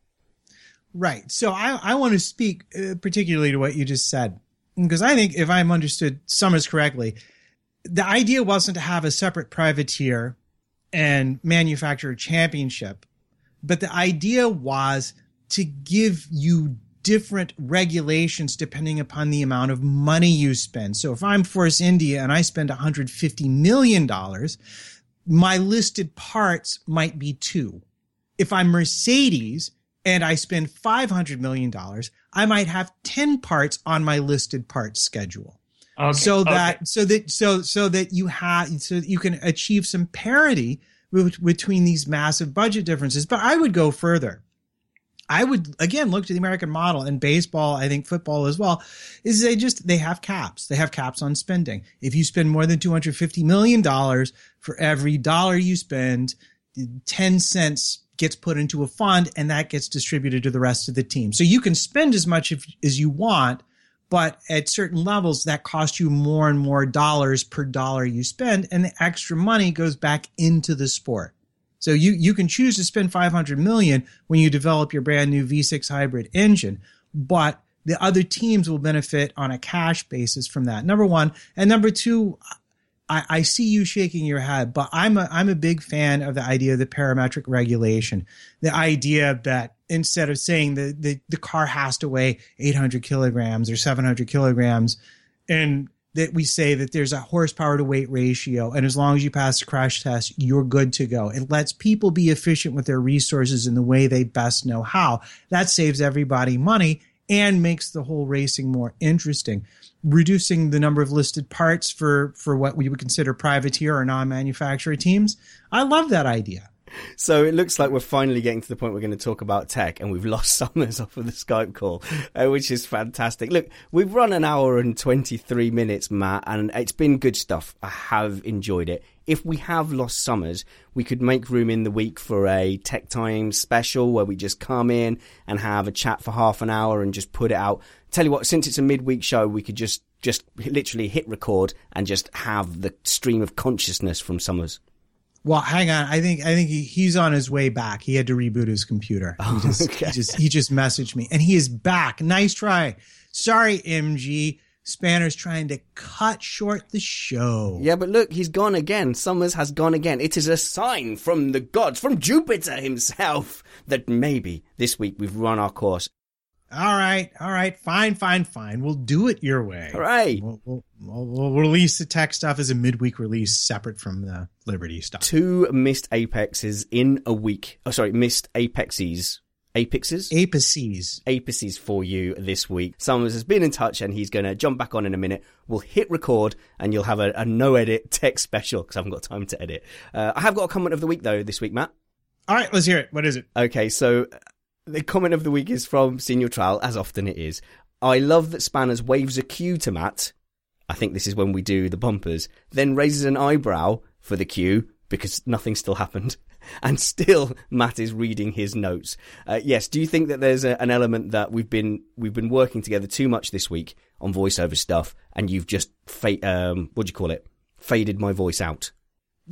Right. So I, I want to speak uh, particularly to what you just said, because I think if I'm understood Somers correctly, the idea wasn't to have a separate privateer and manufacturer championship, but the idea was to give you different regulations depending upon the amount of money you spend. So if I'm Force India and I spend $150 million, my listed parts might be two. If I'm Mercedes and I spend $500 million, I might have 10 parts on my listed parts schedule. Okay. So that, okay. so that, so, so that you have, so that you can achieve some parity with, between these massive budget differences. But I would go further. I would again look to the American model and baseball, I think football as well, is they just they have caps. They have caps on spending. If you spend more than two hundred fifty million dollars for every dollar you spend, ten cents gets put into a fund and that gets distributed to the rest of the team. So you can spend as much if, as you want, but at certain levels that costs you more and more dollars per dollar you spend and the extra money goes back into the sport. So you, you can choose to spend 500 million when you develop your brand new V6 hybrid engine, but the other teams will benefit on a cash basis from that. Number one. And number two, I, I see you shaking your head, but I'm a, I'm a big fan of the idea of the parametric regulation. The idea that instead of saying the, the, the car has to weigh 800 kilograms or 700 kilograms and that we say that there's a horsepower to weight ratio. And as long as you pass the crash test, you're good to go. It lets people be efficient with their resources in the way they best know how. That saves everybody money and makes the whole racing more interesting. Reducing the number of listed parts for, for what we would consider privateer or non-manufacturer teams. I love that idea. So it looks like we're finally getting to the point we're going to talk about tech, and we've <laughs> lost Somers off of the Skype call, uh, which is fantastic. Look, we've run an hour and 23 minutes, Matt, and it's been good stuff. I have enjoyed it. If we have lost Somers, we could make room in the week for a Tech Time special where we just come in and have a chat for half an hour and just put it out. Tell you what, since it's a midweek show, we could just just literally hit record and just have the stream of consciousness from Somers. Well, hang on. I think I think he, he's on his way back. He had to reboot his computer. He oh, just, okay. he just he just messaged me, and he is back. Nice try. Sorry, MG. Spanner's trying to cut short the show. Yeah, but look, he's gone again. Somers has gone again. It is a sign from the gods, from Jupiter himself, that maybe this week we've run our course. All right, all right, fine, fine, fine. We'll do it your way. Hooray! We'll, we'll, we'll, we'll release the tech stuff as a midweek release, separate from the Liberty stuff. Two missed apexes in a week. Oh, sorry, missed apexes. Apexes? Apices. Apices for you this week. Somers has been in touch and he's going to jump back on in a minute. We'll hit record and you'll have a, a no edit <laughs> tech special because I haven't got time to edit. Uh, I have got a comment of the week though this week, Matt. All right, let's hear it. What is it? Okay, so the comment of the week is from Senior Trial, as often it is. I love that Spanners waves a cue to Matt. I think this is when we do the bumpers. Then raises an eyebrow for the cue because nothing still happened. <laughs> And still, Matt is reading his notes. Uh, yes, do you think that there's a, an element that we've been we've been working together too much this week on voiceover stuff, and you've just fa- um, what do you call it? Faded my voice out.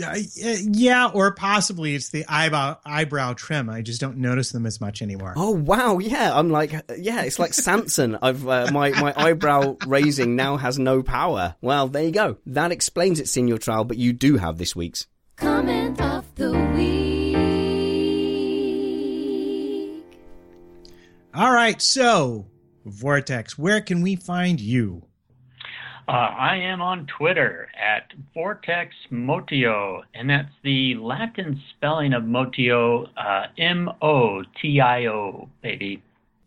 Uh, yeah, or possibly it's the eyebrow eyebrow trim. I just don't notice them as much anymore. Oh wow, yeah, I'm like, yeah, it's like Samson. <laughs> I've uh, my my eyebrow raising now has no power. Well, there you go. That explains it, Senior Trial. But you do have this week's comment of the week. All right, so Vortex, where can we find you? Uh, I am on Twitter at Vortex Motio, and that's the Latin spelling of Motio, uh, M O T I O, baby.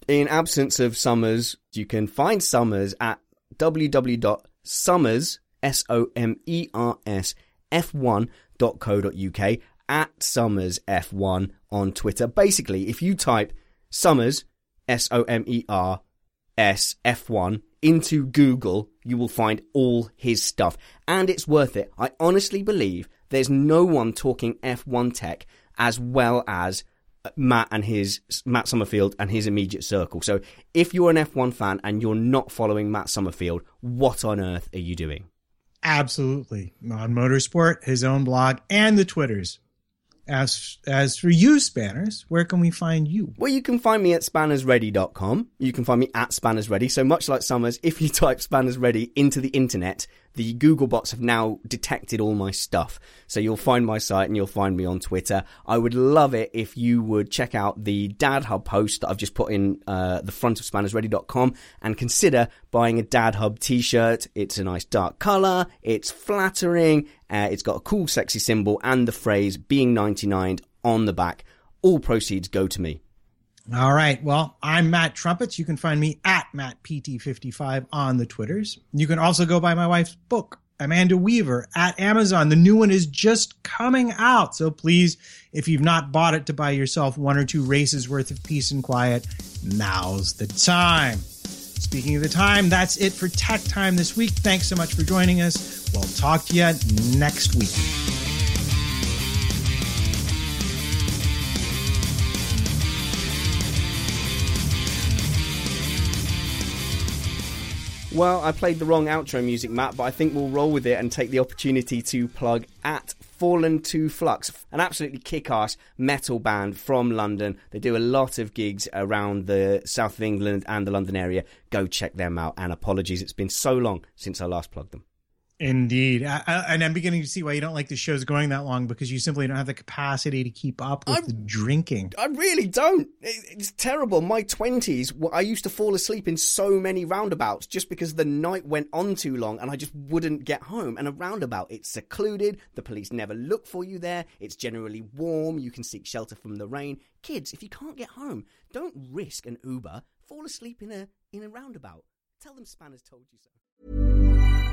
In absence of Somers, you can find Somers at www.somers, S O M E R S, F1.co.uk, at Somers F1 on Twitter. Basically, if you type Somers, S O M E R S F1 into Google, you will find all his stuff. And it's worth it. I honestly believe there's no one talking F1 tech as well as uh, Matt and his Matt Somerfield and his immediate circle. So if you're an F1 fan and you're not following Matt Somerfield, what on earth are you doing? Absolutely. On Motorsport, his own blog, and the Twitters. As as for you, Spanners, where can we find you? Well, you can find me at spannersready.com. You can find me at spannersready. So much like Somers, if you <laughs> type spannersready into the internet, the Google bots have now detected all my stuff. So you'll find my site and you'll find me on Twitter. I would love it if you would check out the Dad Hub post that I've just put in uh, the front of spannersready.com and consider buying a Dad Hub t-shirt. It's a nice dark color. It's flattering. Uh, it's got a cool, sexy symbol and the phrase being 99 on the back. All proceeds go to me. All right. Well, I'm Matt Trumpets. You can find me at MattPT55 on the Twitters. You can also go buy my wife's book, Amanda Weaver, at Amazon. The new one is just coming out. So please, if you've not bought it to buy yourself one or two races worth of peace and quiet, now's the time. Speaking of the time, that's it for Tech Time this week. Thanks so much for joining us. We'll talk to you next week. Well, I played the wrong outro music, Matt, but I think we'll roll with it and take the opportunity to plug at Fallen to Flux, an absolutely kick ass metal band from London. They do a lot of gigs around the south of England and the London area. Go check them out. And apologies, it's been so long since I last plugged them. Indeed. I, I, and I'm beginning to see why you don't like the shows going that long because you simply don't have the capacity to keep up with I'm- the drinking. I really don't. It- It's terrible. My 20s, I used to fall asleep in so many roundabouts just because the night went on too long and I just wouldn't get home. And a roundabout, it's secluded. The police never look for you there. It's generally warm. You can seek shelter from the rain. Kids, if you can't get home, don't risk an Uber. Fall asleep in a in a roundabout. Tell them Spanners told you so.